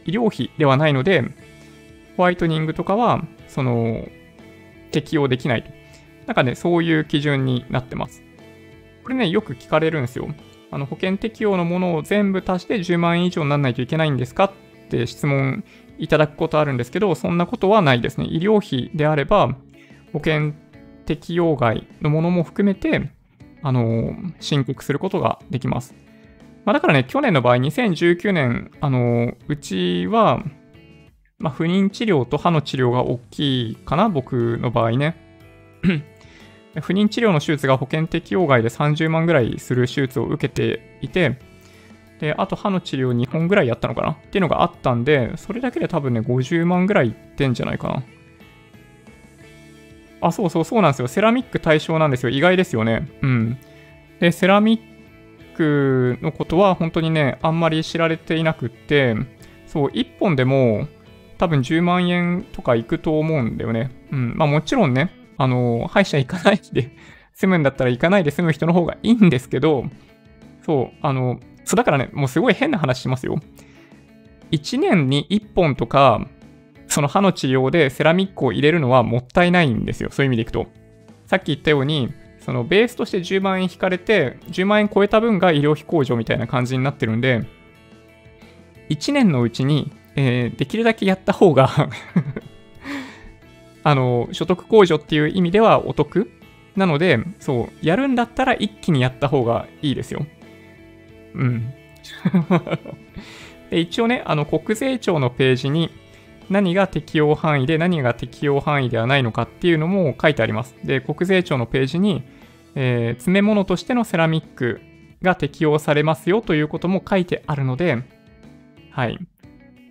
医療費ではないのでホワイトニングとかはその適用できないと。なんかね、そういう基準になってます。これね、よく聞かれるんですよ。あの保険適用のものを全部足して10万円以上にならないといけないんですかって質問いただくことあるんですけど、そんなことはないですね。医療費であれば、保険適用外のものも含めて、あの、申告することができます。まあ、だからね、去年の場合、2019年、あの、うちは、まあ、不妊治療と歯の治療が大きいかな、僕の場合ね。不妊治療の手術が保険適用外で30万ぐらいする手術を受けていて、で、あと歯の治療2本ぐらいやったのかなっていうのがあったんで、それだけで多分ね、50万ぐらいいってんじゃないかな。あ、そうそうそうなんですよ。セラミック対象なんですよ。意外ですよね。うん。で、セラミックのことは本当にね、あんまり知られていなくって、そう、1本でも多分10万円とかいくと思うんだよね。うん。まあもちろんね、あの、歯医者行かないで 済むんだったら行かないで済む人の方がいいんですけど、そう、あの、そうだからね、もうすごい変な話しますよ。1年に1本とか、その歯の治療でセラミックを入れるのはもったいないんですよ。そういう意味でいくと。さっき言ったように、そのベースとして10万円引かれて、10万円超えた分が医療費控除みたいな感じになってるんで、1年のうちに、えー、できるだけやった方が あの、所得控除っていう意味ではお得なので、そう、やるんだったら一気にやった方がいいですよ。うん。で一応ね、あの、国税庁のページに、何が適用範囲で何が適用範囲ではないのかっていうのも書いてあります。で、国税庁のページに、えー、詰め物としてのセラミックが適用されますよということも書いてあるので、はい。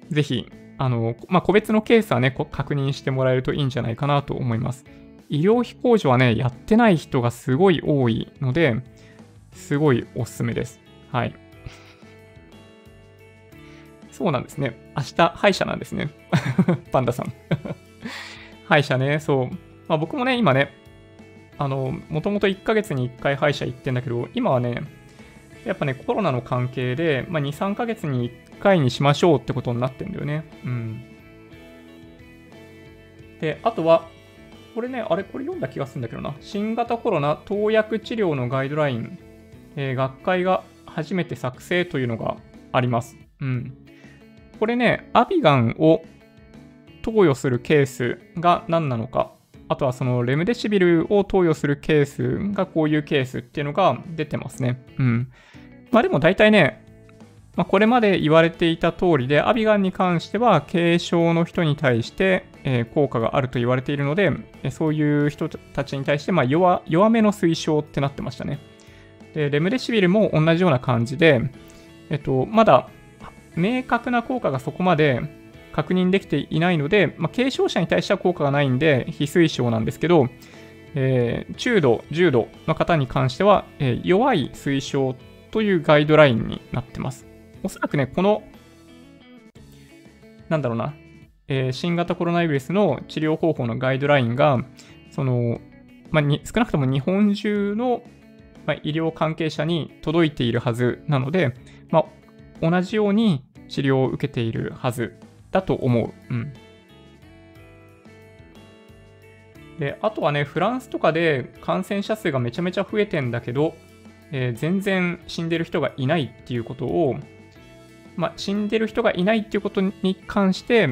ぜひ、あの、まあ、個別のケースはね、確認してもらえるといいんじゃないかなと思います。医療費控除はね、やってない人がすごい多いので、すごいおすすめです。はい。そうなんですね。明日、歯医者なんですね。パンダさん。歯医者ね、そう。まあ、僕もね、今ね、あの、もともと1ヶ月に1回歯医者行ってんだけど、今はね、やっぱね、コロナの関係で、まあ、2、3ヶ月に1回にしましょうってことになってんだよね。うん。で、あとは、これね、あれ、これ読んだ気がするんだけどな。新型コロナ投薬治療のガイドライン、えー、学会が初めて作成というのがあります。うん。これね、アビガンを投与するケースが何なのか、あとはそのレムデシビルを投与するケースがこういうケースっていうのが出てますね。うん。まあでも大体ね、まあ、これまで言われていた通りで、アビガンに関しては軽症の人に対して、え、効果があると言われているので、そういう人たちに対してま弱めの推奨ってなってましたね。で、レムデシビルも同じような感じで、えっと、まだ明確な効果がそこまで確認できていないので、まあ、軽症者に対しては効果がないんで、非推奨なんですけど、えー、中度、重度の方に関しては、えー、弱い推奨というガイドラインになってます。おそらくね、この、なんだろうな、えー、新型コロナウイルスの治療方法のガイドラインが、その、まあ、少なくとも日本中の、まあ、医療関係者に届いているはずなので、まあ、同じように治療を受けているはずだと思う。うん。で、あとはね、フランスとかで感染者数がめちゃめちゃ増えてんだけど、えー、全然死んでる人がいないっていうことを、まあ、死んでる人がいないっていうことに関して、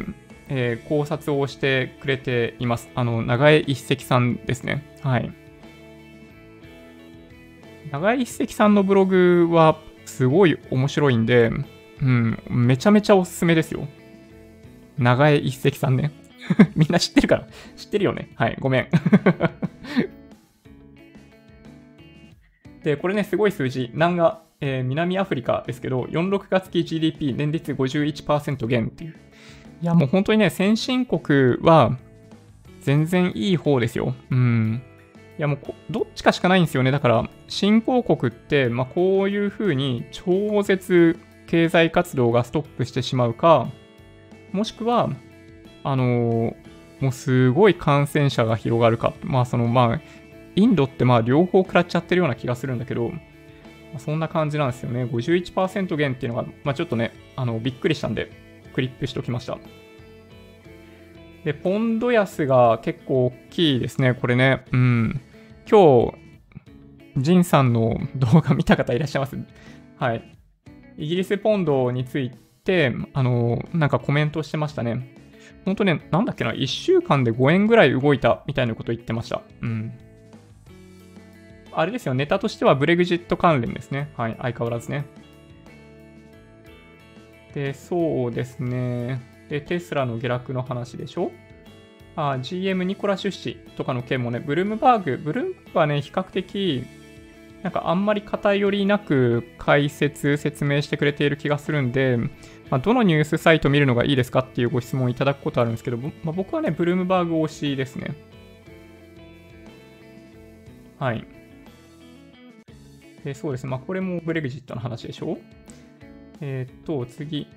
えー、考察をしてくれています。あの、長江一石さんですね。はい。長江一石さんのブログはすごい面白いんで、うん、めちゃめちゃおすすめですよ。長江一石さんね。みんな知ってるから。知ってるよね。はい、ごめん。で、これね、すごい数字。南が、えー、南アフリカですけど、4、6月期 GDP 年率51%減っていう。いや、もう本当にね、先進国は全然いい方ですよ。うん。いやもうどっちかしかないんですよね。だから、新興国って、まあ、こういうふうに超絶経済活動がストップしてしまうか、もしくは、あのー、もうすごい感染者が広がるか。まあ、その、まあ、インドってまあ両方食らっちゃってるような気がするんだけど、まあ、そんな感じなんですよね。51%減っていうのが、まあ、ちょっとね、あの、びっくりしたんで、クリップしておきました。で、ポンド安が結構大きいですね、これね。うん。今日、ジンさんの動画見た方いらっしゃいます？はい。イギリスポンドについて、あの、なんかコメントしてましたね。本当ね、なんだっけな、1週間で5円ぐらい動いたみたいなこと言ってました。うん。あれですよ、ネタとしてはブレグジット関連ですね。はい、相変わらずね。で、そうですね。で、テスラの下落の話でしょ？あ、GM ニコラ出資とかの件もね、ブルームバーグ、ブルームバーグはね、比較的、なんかあんまり偏りなく解説、説明してくれている気がするんで、まあ、どのニュースサイト見るのがいいですかっていうご質問いただくことあるんですけど、まあ、僕はね、ブルームバーグ推しですね。はい。でそうですね。まあ、これもブレグジットの話でしょ？えー、っと、次。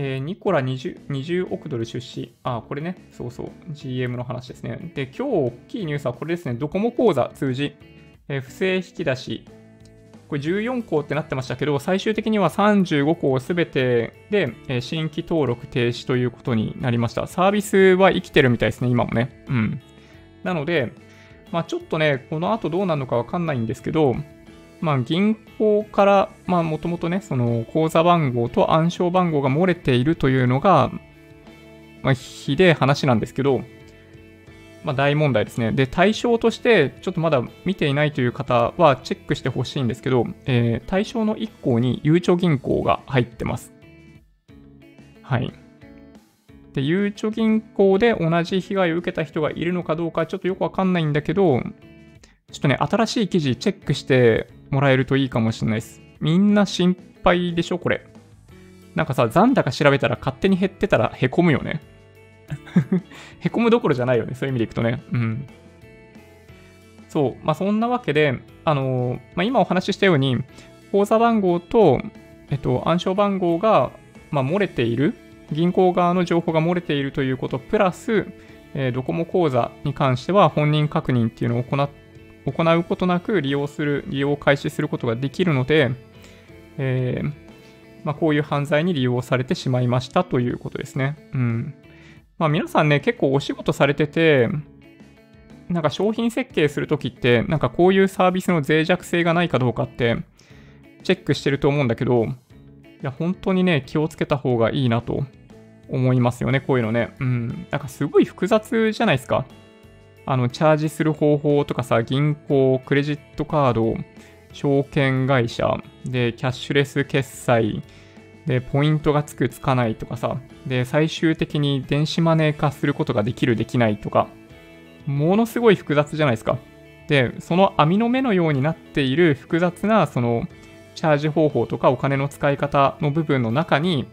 えー、ニコラ 20, 20億ドル出資。あ、これね。そうそう。GM の話ですね。で、今日大きいニュースはこれですね。ドコモ口座通じ。えー、不正引き出し。これ14項ってなってましたけど、最終的には35項すべてで、えー、新規登録停止ということになりました。サービスは生きてるみたいですね、今もね。うん。なので、まあちょっとね、この後どうなるのかわかんないんですけど、まあ、銀行から、まあ、もともとね、その口座番号と暗証番号が漏れているというのが、まあ、ひでえ話なんですけど、まあ、大問題ですね。で、対象として、ちょっとまだ見ていないという方はチェックしてほしいんですけど、えー、対象の1項にゆうちょ銀行が入ってます。はい。で、ゆうちょ銀行で同じ被害を受けた人がいるのかどうかちょっとよくわかんないんだけど、ちょっとね、新しい記事チェックしてもらえるといいかもしれないです。みんな心配でしょこれ。なんかさ、残高調べたら勝手に減ってたらへこむよね。へこむどころじゃないよね。そういう意味でいくとね。うん。そう。まあ、そんなわけで、あのー、まあ、今お話ししたように、口座番号と、えっと、暗証番号が、まあ、漏れている、銀行側の情報が漏れているということ、プラス、えー、ドコモ口座に関しては本人確認っていうのを行っ行うことなく利用する、利用を開始することができるので、えー、まあ、こういう犯罪に利用されてしまいましたということですね。うん。まあ、皆さんね、結構お仕事されてて、なんか商品設計するときって、なんかこういうサービスの脆弱性がないかどうかって、チェックしてると思うんだけど、いや、本当にね、気をつけた方がいいなと思いますよね、こういうのね。うん。なんかすごい複雑じゃないですか。あの、チャージする方法とかさ、銀行、クレジットカード、証券会社、で、キャッシュレス決済、で、ポイントがつく、つかないとかさ、で、最終的に電子マネー化することができる、できないとか、ものすごい複雑じゃないですか。で、その網の目のようになっている複雑な、その、チャージ方法とかお金の使い方の部分の中に、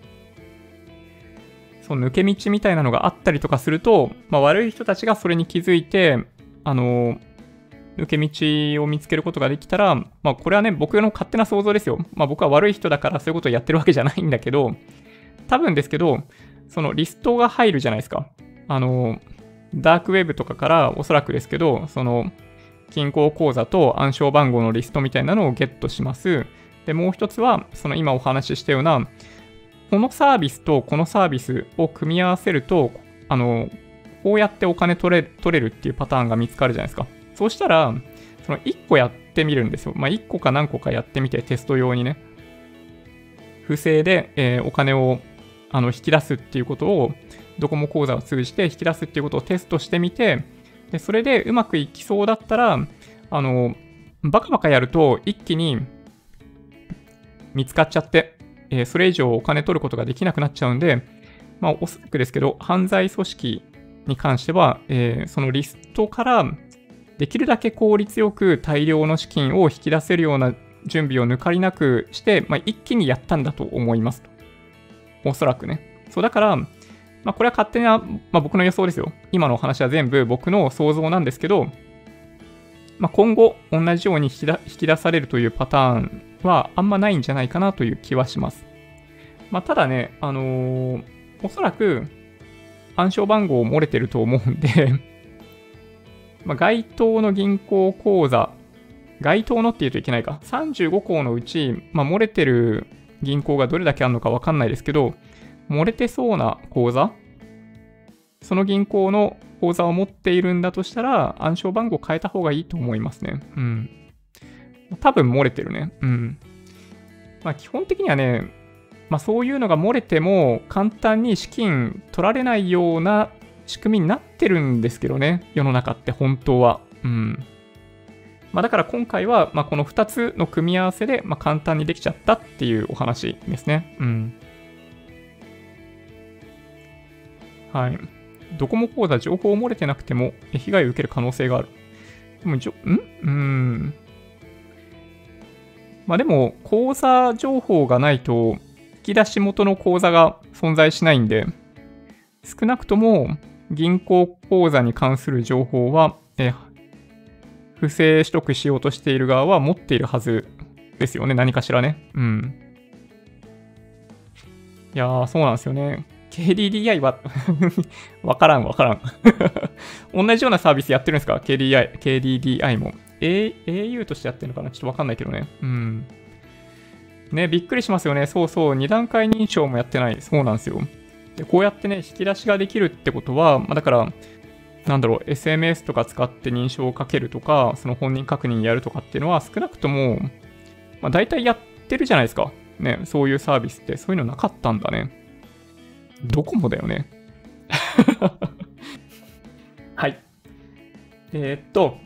その抜け道みたいなのがあったりとかすると、まあ、悪い人たちがそれに気づいて、あの、抜け道を見つけることができたら、まあ、これはね、僕の勝手な想像ですよ。まあ、僕は悪い人だからそういうことをやってるわけじゃないんだけど、多分ですけど、そのリストが入るじゃないですか。あの、ダークウェブとかからおそらくですけど、その、銀行口座と暗証番号のリストみたいなのをゲットします。で、もう一つは、その今お話ししたような、このサービスとこのサービスを組み合わせると、あの、こうやってお金取れ取れるっていうパターンが見つかるじゃないですか。そうしたら、その1個やってみるんですよ。まあ、1個か何個かやってみて、テスト用にね。不正で、えー、お金をあの引き出すっていうことを、ドコモ口座を通じて引き出すっていうことをテストしてみて、でそれでうまくいきそうだったら、あの、バカバカやると一気に見つかっちゃって、え、それ以上お金取ることができなくなっちゃうんで、まあ、おそらくですけど、犯罪組織に関しては、え、そのリストからできるだけ効率よく大量の資金を引き出せるような準備を抜かりなくして、まあ、一気にやったんだと思いますと。おそらくね。そうだから、まあ、これは勝手な、まあ、僕の予想ですよ。今のお話は全部僕の想像なんですけど、まあ、今後同じように引き出されるというパターンはあんまないんじゃないかなという気はします。まあ、ただね、あのー、おそらく暗証番号漏れてると思うんで ま、該当の銀行口座、該当のって言うといけないか、35項のうち、まあ、漏れてる銀行がどれだけあるのかわかんないですけど、漏れてそうな口座、その銀行の口座を持っているんだとしたら、暗証番号変えた方がいいと思いますね。うん。多分漏れてるね。うん。まあ、基本的にはね、まあ、そういうのが漏れても簡単に資金取られないような仕組みになってるんですけどね、世の中って本当は。うん。まあ、だから今回は、まあ、この2つの組み合わせで、まあ、簡単にできちゃったっていうお話ですね。うん。はい。ドコモ口座情報漏れてなくても被害を受ける可能性がある。でも、じょ、ん？うん。まあでも、口座情報がないと、引き出し元の口座が存在しないんで、少なくとも銀行口座に関する情報は、え不正取得しようとしている側は持っているはずですよね。何かしらね。うん。いやー、そうなんですよね。KDDI は わからんわからん 同じようなサービスやってるんですか ?KDDI、KDDI も。A、au としてやってるのかな？ちょっとわかんないけどね。うん。ね、びっくりしますよね。そうそう。二段階認証もやってない。そうなんですよ。で、こうやってね、引き出しができるってことは、まあ、だから、なんだろう、SMS とか使って認証をかけるとか、その本人確認やるとかっていうのは少なくとも、まあ、大体やってるじゃないですか。ね、そういうサービスって、そういうのなかったんだね。どこもだよね。はい。えー、っと、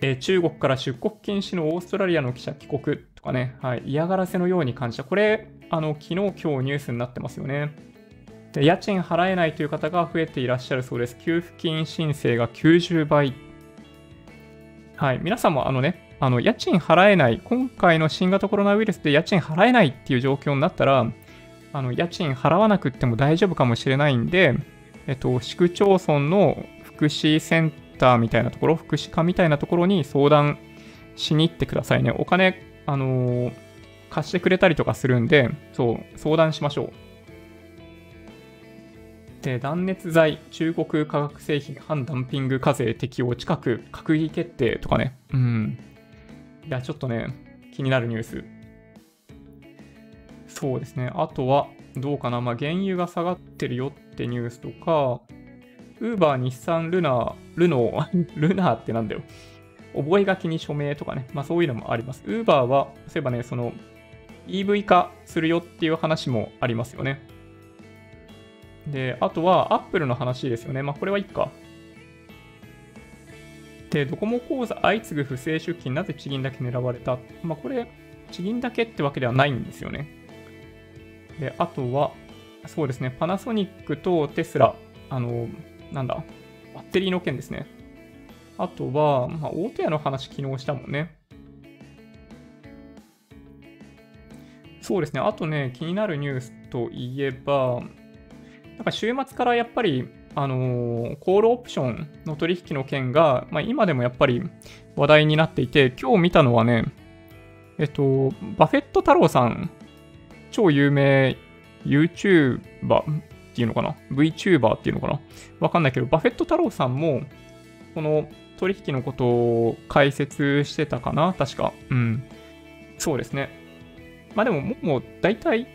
えー、中国から出国禁止のオーストラリアの記者帰国とかね、はい、嫌がらせのように感じた。これ、あの、昨日、今日ニュースになってますよね。で家賃払えないという方が増えていらっしゃるそうです。給付金申請が90倍。はい、皆さんもあのね、あの家賃払えない、今回の新型コロナウイルスで家賃払えないっていう状況になったら、あの家賃払わなくても大丈夫かもしれないんで、えっと、市区町村の福祉センターみたいなところ、福祉課みたいなところに相談しに行ってくださいね。お金、あのー、貸してくれたりとかするんで、そう、相談しましょう。で、断熱材、中国化学製品反ダンピング課税適用近く閣議決定とかね。うん。いや、ちょっとね、気になるニュースそうですね。あとは、どうかな。まあ、原油が下がってるよってニュースとか、ウーバー、日産、ルナー、ルノー、ルナーってなんだよ。覚書に署名とかね。まあ、そういうのもあります。ウーバーは、そういえばね、その、EV 化するよっていう話もありますよね。で、あとは、アップルの話ですよね。まあ、これはいいか。で、ドコモ口座相次ぐ不正出金、なぜ地銀だけ狙われた？まあ、これ、地銀だけってわけではないんですよね。で、あとは、そうですね、パナソニックとテスラ、あの、なんだ、バッテリーの件ですね。あとは、まあ、大手屋の話昨日したもんね。そうですね、あとね、気になるニュースといえば、なんか週末からやっぱり、あのー、コールオプションの取引の件が、まあ、今でもやっぱり話題になっていて、今日見たのはね、えっと、バフェット太郎さん超有名 YouTuber っていうのかな ?VTuber っていうのかな？わかんないけど、バフェット太郎さんも、この取引のことを解説してたかな？確か。うん。そうですね。まあでも、もう大体、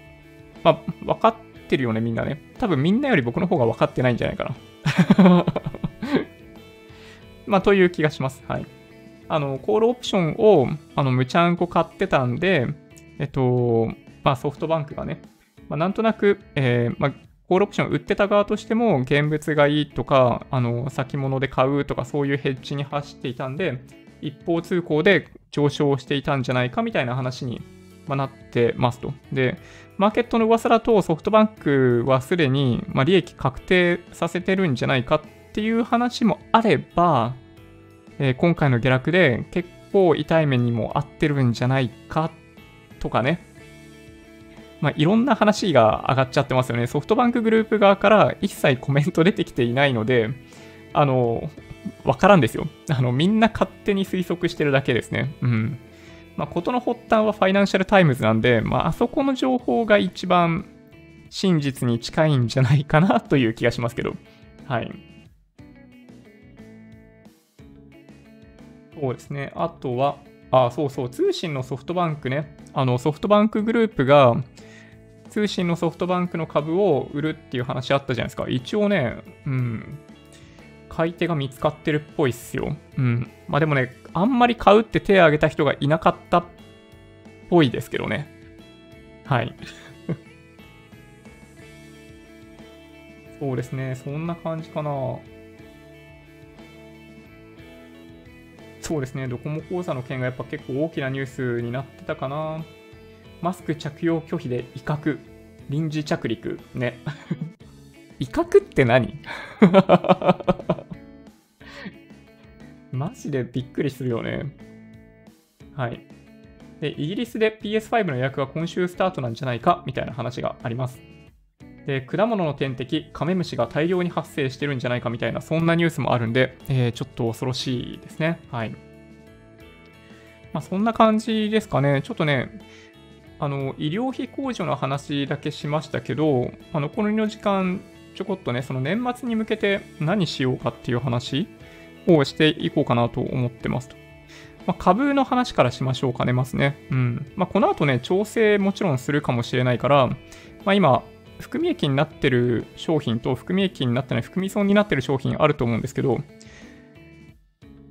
まあ、分かってるよね、みんなね。多分みんなより僕の方が分かってないんじゃないかな。まあ、という気がします。はい。あの、コールオプションを、あの、むちゃんこ買ってたんで、えっと、まあ、ソフトバンクがね、まあ、なんとなく、えー、まあ、コールオプション売ってた側としても、現物がいいとか、あの、先物で買うとか、そういうヘッジに走っていたんで、一方通行で上昇していたんじゃないかみたいな話に、ま、なってますと。で、マーケットの噂だとソフトバンクはすでに、ま、利益確定させてるんじゃないかっていう話もあれば、え、今回の下落で結構痛い目にも合ってるんじゃないかとかね、まあ、いろんな話が上がっちゃってますよね。ソフトバンクグループ側から一切コメント出てきていないので、あの、わからんですよ。あの、みんな勝手に推測してるだけですね。うん。まあ、ことの発端はファイナンシャルタイムズなんで、まあ、あそこの情報が一番真実に近いんじゃないかなという気がしますけど。はい。そうですね。あとは、あ、そうそう、通信のソフトバンクね。あの、ソフトバンクグループが、通信のソフトバンクの株を売るっていう話あったじゃないですか。一応ね、うん、買い手が見つかってるっぽいっすよ。うん。まあでもね、あんまり買うって手を挙げた人がいなかったっぽいですけどね。はい。そうですね、そんな感じかな。そうですね、ドコモ講座の件がやっぱ結構大きなニュースになってたかな。マスク着用拒否で威嚇、臨時着陸、ね。威嚇って何？マジでびっくりするよね。はい。で、イギリスで PS5 の予約が今週スタートなんじゃないか？みたいな話があります。で、果物の天敵、カメムシが大量に発生してるんじゃないか？みたいな、そんなニュースもあるんで、えー、ちょっと恐ろしいですね。はい。まあ、そんな感じですかね。ちょっとね、あの、医療費控除の話だけしましたけど、あの、この時間、ちょこっとね、その年末に向けて何しようかっていう話をしていこうかなと思ってますと。まあ、株の話からしましょうかね、ますね。うん。まあ、この後ね、調整もちろんするかもしれないから、まあ、今、含み益になってる商品と含み益になってない含み損になってる商品あると思うんですけど、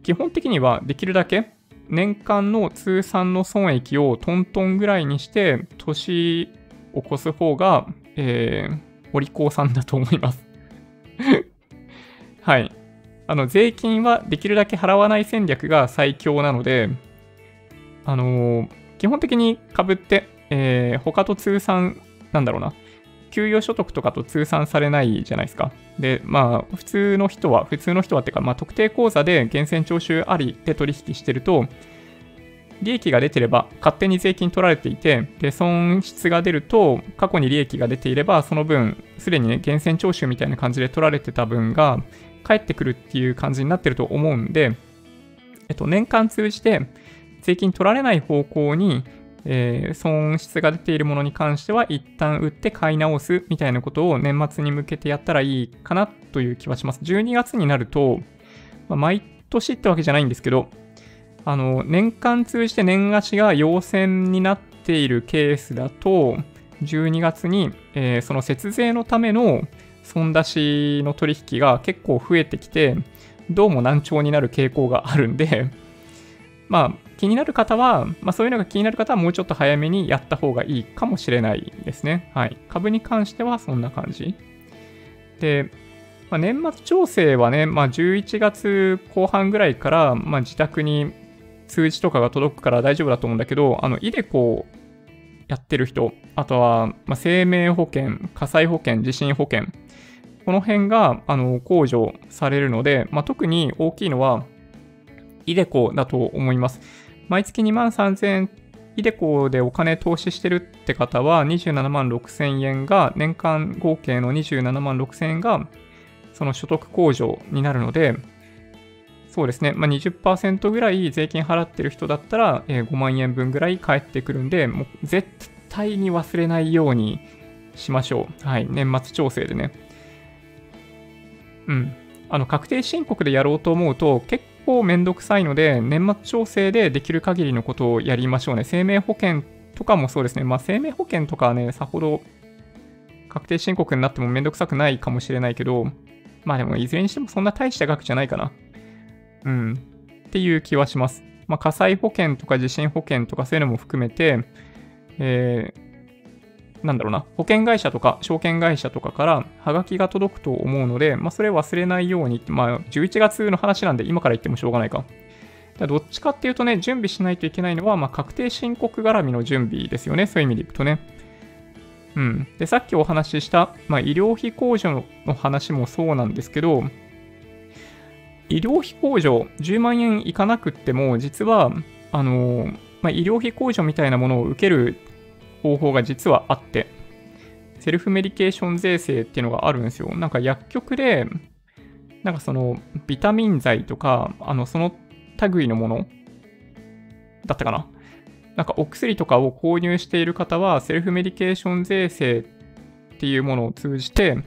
基本的にはできるだけ年間の通算の損益をトントンぐらいにして年を越す方が、えー、お利口さんだと思います はい。あの、税金はできるだけ払わない戦略が最強なので、あのー、基本的に株って、えー、他と通算、なんだろうな、給与所得とかと通算されないじゃないですか。で、まあ、普通の人は、普通の人はっていうか、まあ、特定口座で源泉徴収ありで取引してると、利益が出てれば勝手に税金取られていて、で、損失が出ると、過去に利益が出ていれば、その分、すでにね、源泉徴収みたいな感じで取られてた分が、返ってくるっていう感じになってると思うんで、えっと、年間通じて、税金取られない方向にえー、損失が出ているものに関しては一旦売って買い直すみたいなことを年末に向けてやったらいいかなという気はします。12月になると、まあ、毎年ってわけじゃないんですけど、あの、年間通じて年貸しが陽線になっているケースだと、12月に、えー、その節税のための損出しの取引が結構増えてきて、どうも難聴になる傾向があるんで、まあ、気になる方は、まあ、そういうのが気になる方はもうちょっと早めにやった方がいいかもしれないですね。はい。株に関してはそんな感じ。で、まあ、年末調整はね、まあ、11月後半ぐらいから、まあ、自宅に通知とかが届くから大丈夫だと思うんだけど、あの、イデコやってる人、あとは、まあ、生命保険、火災保険、地震保険、この辺が、あの、控除されるので、まあ、特に大きいのは、イデコだと思います。毎月2万3000円、イデコでお金投資してるって方は27万6000円が、年間合計の27万6000円が、その所得控除になるので、そうですね、まあ、20%ぐらい税金払ってる人だったら、え、5万円分ぐらい返ってくるんで、もう絶対に忘れないようにしましょう。はい、年末調整でね。うん。あの、確定申告でやろうと思うと、結構めんどくさいので、年末調整でできる限りのことをやりましょうね。生命保険とかもそうですね。まあ、生命保険とかはね、さほど確定申告になってもめんどくさくないかもしれないけど、まあでも、いずれにしてもそんな大した額じゃないかな。うん。っていう気はします。まあ、火災保険とか地震保険とかそういうのも含めて、えー、なんだろうな、保険会社とか証券会社とかからハガキが届くと思うので、まあ、それ忘れないように、まあ、11月の話なんで今から言ってもしょうがないか。どっちかっていうとね、準備しないといけないのは、まあ、確定申告絡みの準備ですよね。そういう意味でいくとね。うん。で、さっきお話しした、まあ、医療費控除の話もそうなんですけど、医療費控除10万円いかなくっても、実は、あのまあ、医療費控除みたいなものを受ける方法が実はあって、セルフメディケーション税制っていうのがあるんですよ。なんか薬局で、なんかそのビタミン剤とか、あの、その類のものだったかな？なんかお薬とかを購入している方は、セルフメディケーション税制っていうものを通じて、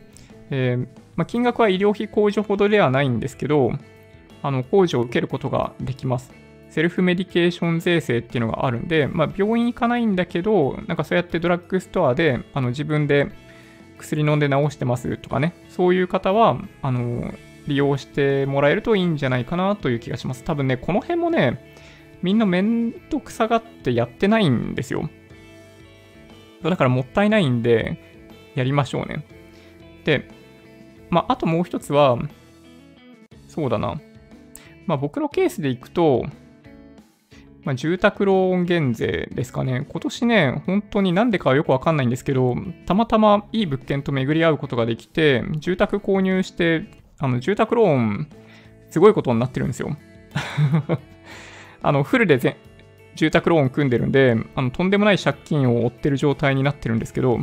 えー、まあ、金額は医療費控除ほどではないんですけど、あの控除を受けることができます。セルフメディケーション税制っていうのがあるんで、まあ、病院行かないんだけど、なんかそうやってドラッグストアであの自分で薬飲んで治してますとかね、そういう方は、あの、利用してもらえるといいんじゃないかなという気がします。多分ね、この辺もね、みんなめんどくさがってやってないんですよ。だからもったいないんで、やりましょうね。で、まあ、あともう一つは、そうだな。まあ、僕のケースでいくと、まあ、住宅ローン減税ですかね。今年ね、本当になんでかはよくわかんないんですけど、たまたまいい物件と巡り合うことができて、住宅購入して、あの、住宅ローン、すごいことになってるんですよ。あの、フルでぜ住宅ローン組んでるんで、あの、とんでもない借金を負ってる状態になってるんですけど、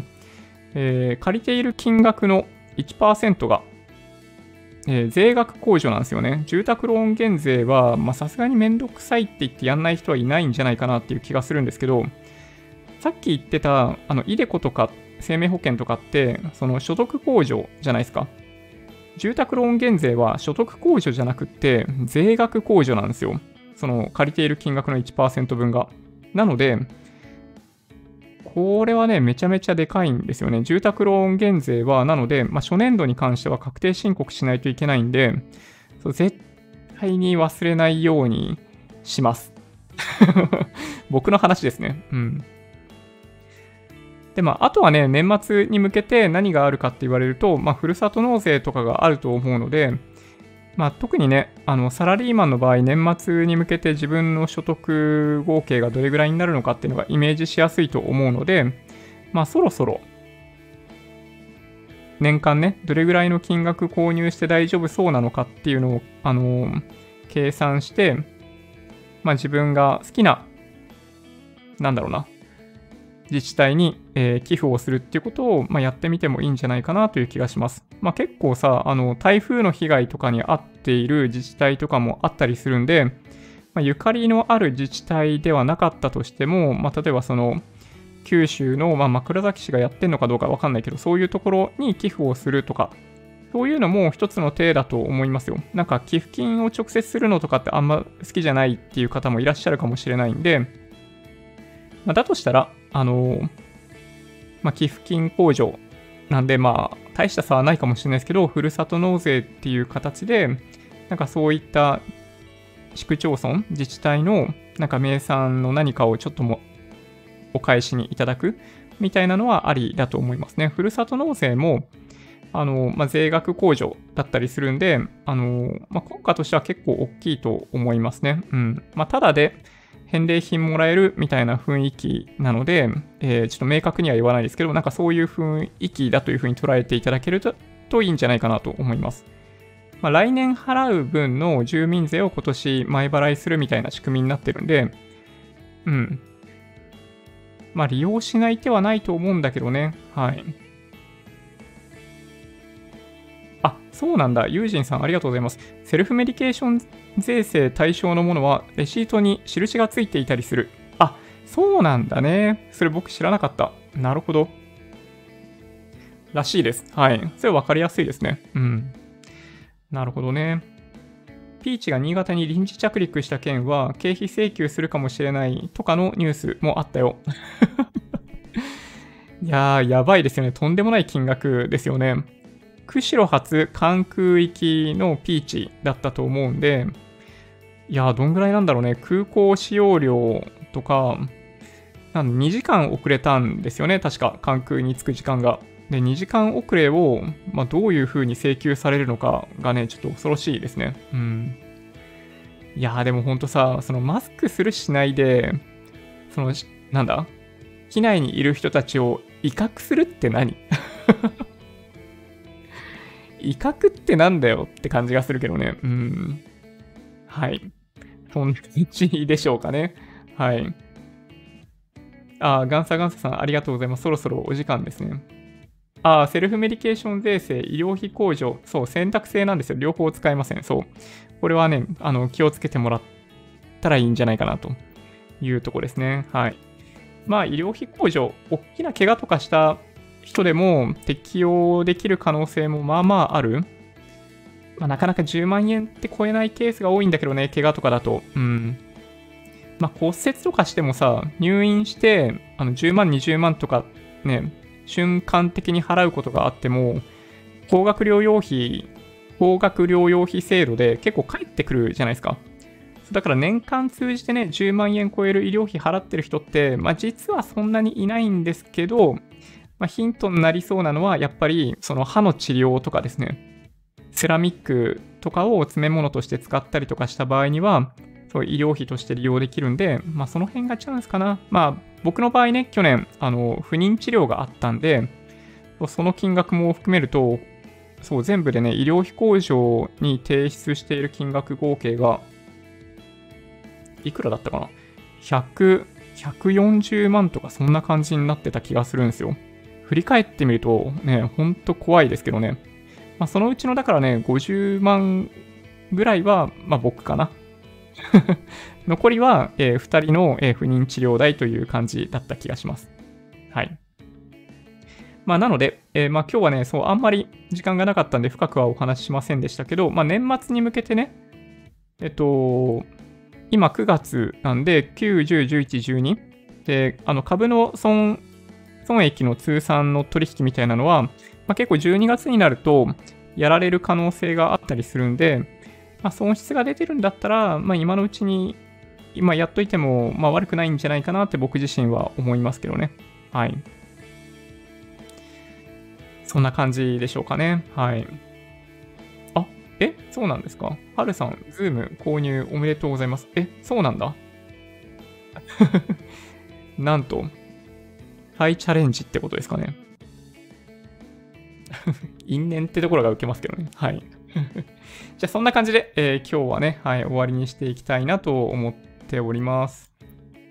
えー、借りている金額の1%がえー、税額控除なんですよね。住宅ローン減税は、さすがにめんどくさいって言ってやんない人はいないんじゃないかなっていう気がするんですけど、さっき言ってた、あの、イデコとか生命保険とかって、その所得控除じゃないですか。住宅ローン減税は所得控除じゃなくって、税額控除なんですよ。その借りている金額の1%分が。なので、これはね、めちゃめちゃでかいんですよね。住宅ローン減税は、なので、まあ、初年度に関しては確定申告しないといけないんで、そう絶対に忘れないようにします。僕の話ですね。うん。で、まあ、あとはね、年末に向けて何があるかって言われると、まあ、ふるさと納税とかがあると思うので、まあ、特にね、あの、サラリーマンの場合、年末に向けて自分の所得合計がどれぐらいになるのかっていうのがイメージしやすいと思うので、まあ、そろそろ、年間ね、どれぐらいの金額購入して大丈夫そうなのかっていうのを、あの計算して、まあ、自分が好きな、なんだろうな、自治体に、えー、寄付をするっていうことを、まあ、やってみてもいいんじゃないかなという気がします。まあ、結構さ、あの、台風の被害とかに遭っている自治体とかもあったりするんで、まあ、ゆかりのある自治体ではなかったとしても、ま、例えばその、九州の、まあ、枕崎市がやってんのかどうかわかんないけど、そういうところに寄付をするとか、そういうのも一つの手だと思いますよ。なんか寄付金を直接するのとかってあんま好きじゃないっていう方もいらっしゃるかもしれないんで、まあ、だとしたら、あのまあ、寄付金控除なんで、まあ、大した差はないかもしれないですけど、ふるさと納税っていう形で、なんかそういった市区町村、自治体のなんか名産の何かをちょっともお返しにいただくみたいなのはありだと思いますね。ふるさと納税も、あの、まあ、税額控除だったりするんで、あの、まあ、効果としては結構大きいと思いますね。うん。まあ、ただで、返礼品もらえるみたいな雰囲気なので、えー、ちょっと明確には言わないですけど、なんかそういう雰囲気だというふうに捉えていただけるといいんじゃないかなと思います。まあ、来年払う分の住民税を今年前払いするみたいな仕組みになってるんで、うん。まあ利用しない手はないと思うんだけどね。はい。そうなんだ。ユージンさんありがとうございます。セルフメディケーション税制対象のものはレシートに印がついていたりする。あ、そうなんだね。それ僕知らなかった。なるほど。らしいです。はい。それ分かりやすいですね。うん。なるほどね。ピーチが新潟に臨時着陸した件は経費請求するかもしれないとかのニュースもあったよ。いやー、やばいですよね。とんでもない金額ですよね。釧路発関空行きのピーチだったと思うんで、いやどんぐらいなんだろうね。空港使用料とか、なん2時間遅れたんですよね。確か、関空に着く時間が。で、2時間遅れを、まあ、どういう風に請求されるのかがね、ちょっと恐ろしいですね。うん。いやー、でもほんとさ、そのマスクするしないで、その、なんだ機内にいる人たちを威嚇するって何？威嚇ってなんだよって感じがするけどね。うん。はい。そんな感じでしょうかね。はい。あ、ガンサガンサさんありがとうございます。そろそろお時間ですね。あ、セルフメディケーション税制、医療費控除、そう、選択制なんですよ。両方使えません。そう。これはね、あの、気をつけてもらったらいいんじゃないかなというとこですね。はい。まあ、医療費控除、大きな怪我とかした人でも適用できる可能性もまあまあある。まあ、なかなか10万円って超えないケースが多いんだけどね、怪我とかだと。うん。まあ、骨折とかしてもさ、入院して、あの10万、20万とかね、瞬間的に払うことがあっても、高額療養費、高額療養費制度で結構返ってくるじゃないですか。だから年間通じてね、10万円超える医療費払ってる人って、まあ実はそんなにいないんですけど、まあ、ヒントになりそうなのは、やっぱりその歯の治療とかですね、セラミックとかを詰め物として使ったりとかした場合には、そう医療費として利用できるんで、まあその辺がチャンスかな。まあ僕の場合ね、去年、あの、不妊治療があったんで、その金額も含めると、そう、全部でね、医療費控除に提出している金額合計が、いくらだったかな ?100、140万とかそんな感じになってた気がするんですよ。振り返ってみるとね、ほんと怖いですけどね。まあ、そのうちのだからね、50万ぐらいは、まあ僕かな。残りは、えー、2人の、えー、不妊治療代という感じだった気がします。はい。まあ、なので、えー、まあ、今日はね、そう、あんまり時間がなかったんで深くはお話ししませんでしたけど、まあ、年末に向けてね、えっと、今9月なんで、9、10、11、12。で、あの、株の損、損益の通算の取引みたいなのは、まあ、結構12月になると、やられる可能性があったりするんで、まあ、損失が出てるんだったら、まあ、今のうちに、今やっといても、まあ、悪くないんじゃないかなって僕自身は思いますけどね。はい。そんな感じでしょうかね。はい。あ、えそうなんですか？はるさん、ズーム購入おめでとうございます。え、そうなんだ なんと、再チャレンジってことですかね。因縁ってところが受けますけどね。はい。じゃあそんな感じで、えー、今日はね、はい、終わりにしていきたいなと思っております。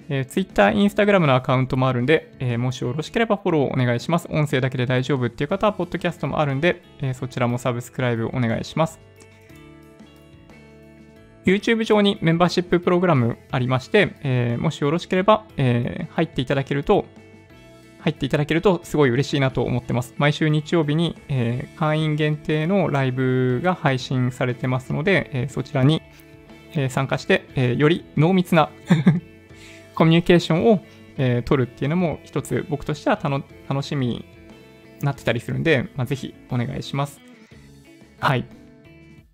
えー、Twitter、Instagram のアカウントもあるんで、えー、もしよろしければフォローお願いします。音声だけで大丈夫っていう方は、ポッドキャストもあるんで、えー、そちらもサブスクライブお願いします。YouTube 上にメンバーシッププログラムありまして、えー、もしよろしければ、えー、入っていただけると、入っていただけるとすごい嬉しいなと思ってます。毎週日曜日に、えー、会員限定のライブが配信されてますので、えー、そちらに、えー、参加して、えより濃密な コミュニケーションを、え取るっていうのも一つ僕としては楽しみになってたりするんで、まあ、ぜひお願いします。はい。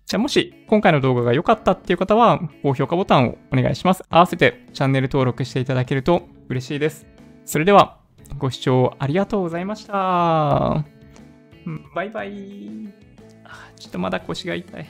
じゃあもし今回の動画が良かったっていう方は高評価ボタンをお願いします。合わせてチャンネル登録していただけると嬉しいです。それではご視聴ありがとうございました。バイバイ。ちょっとまだ腰が痛い。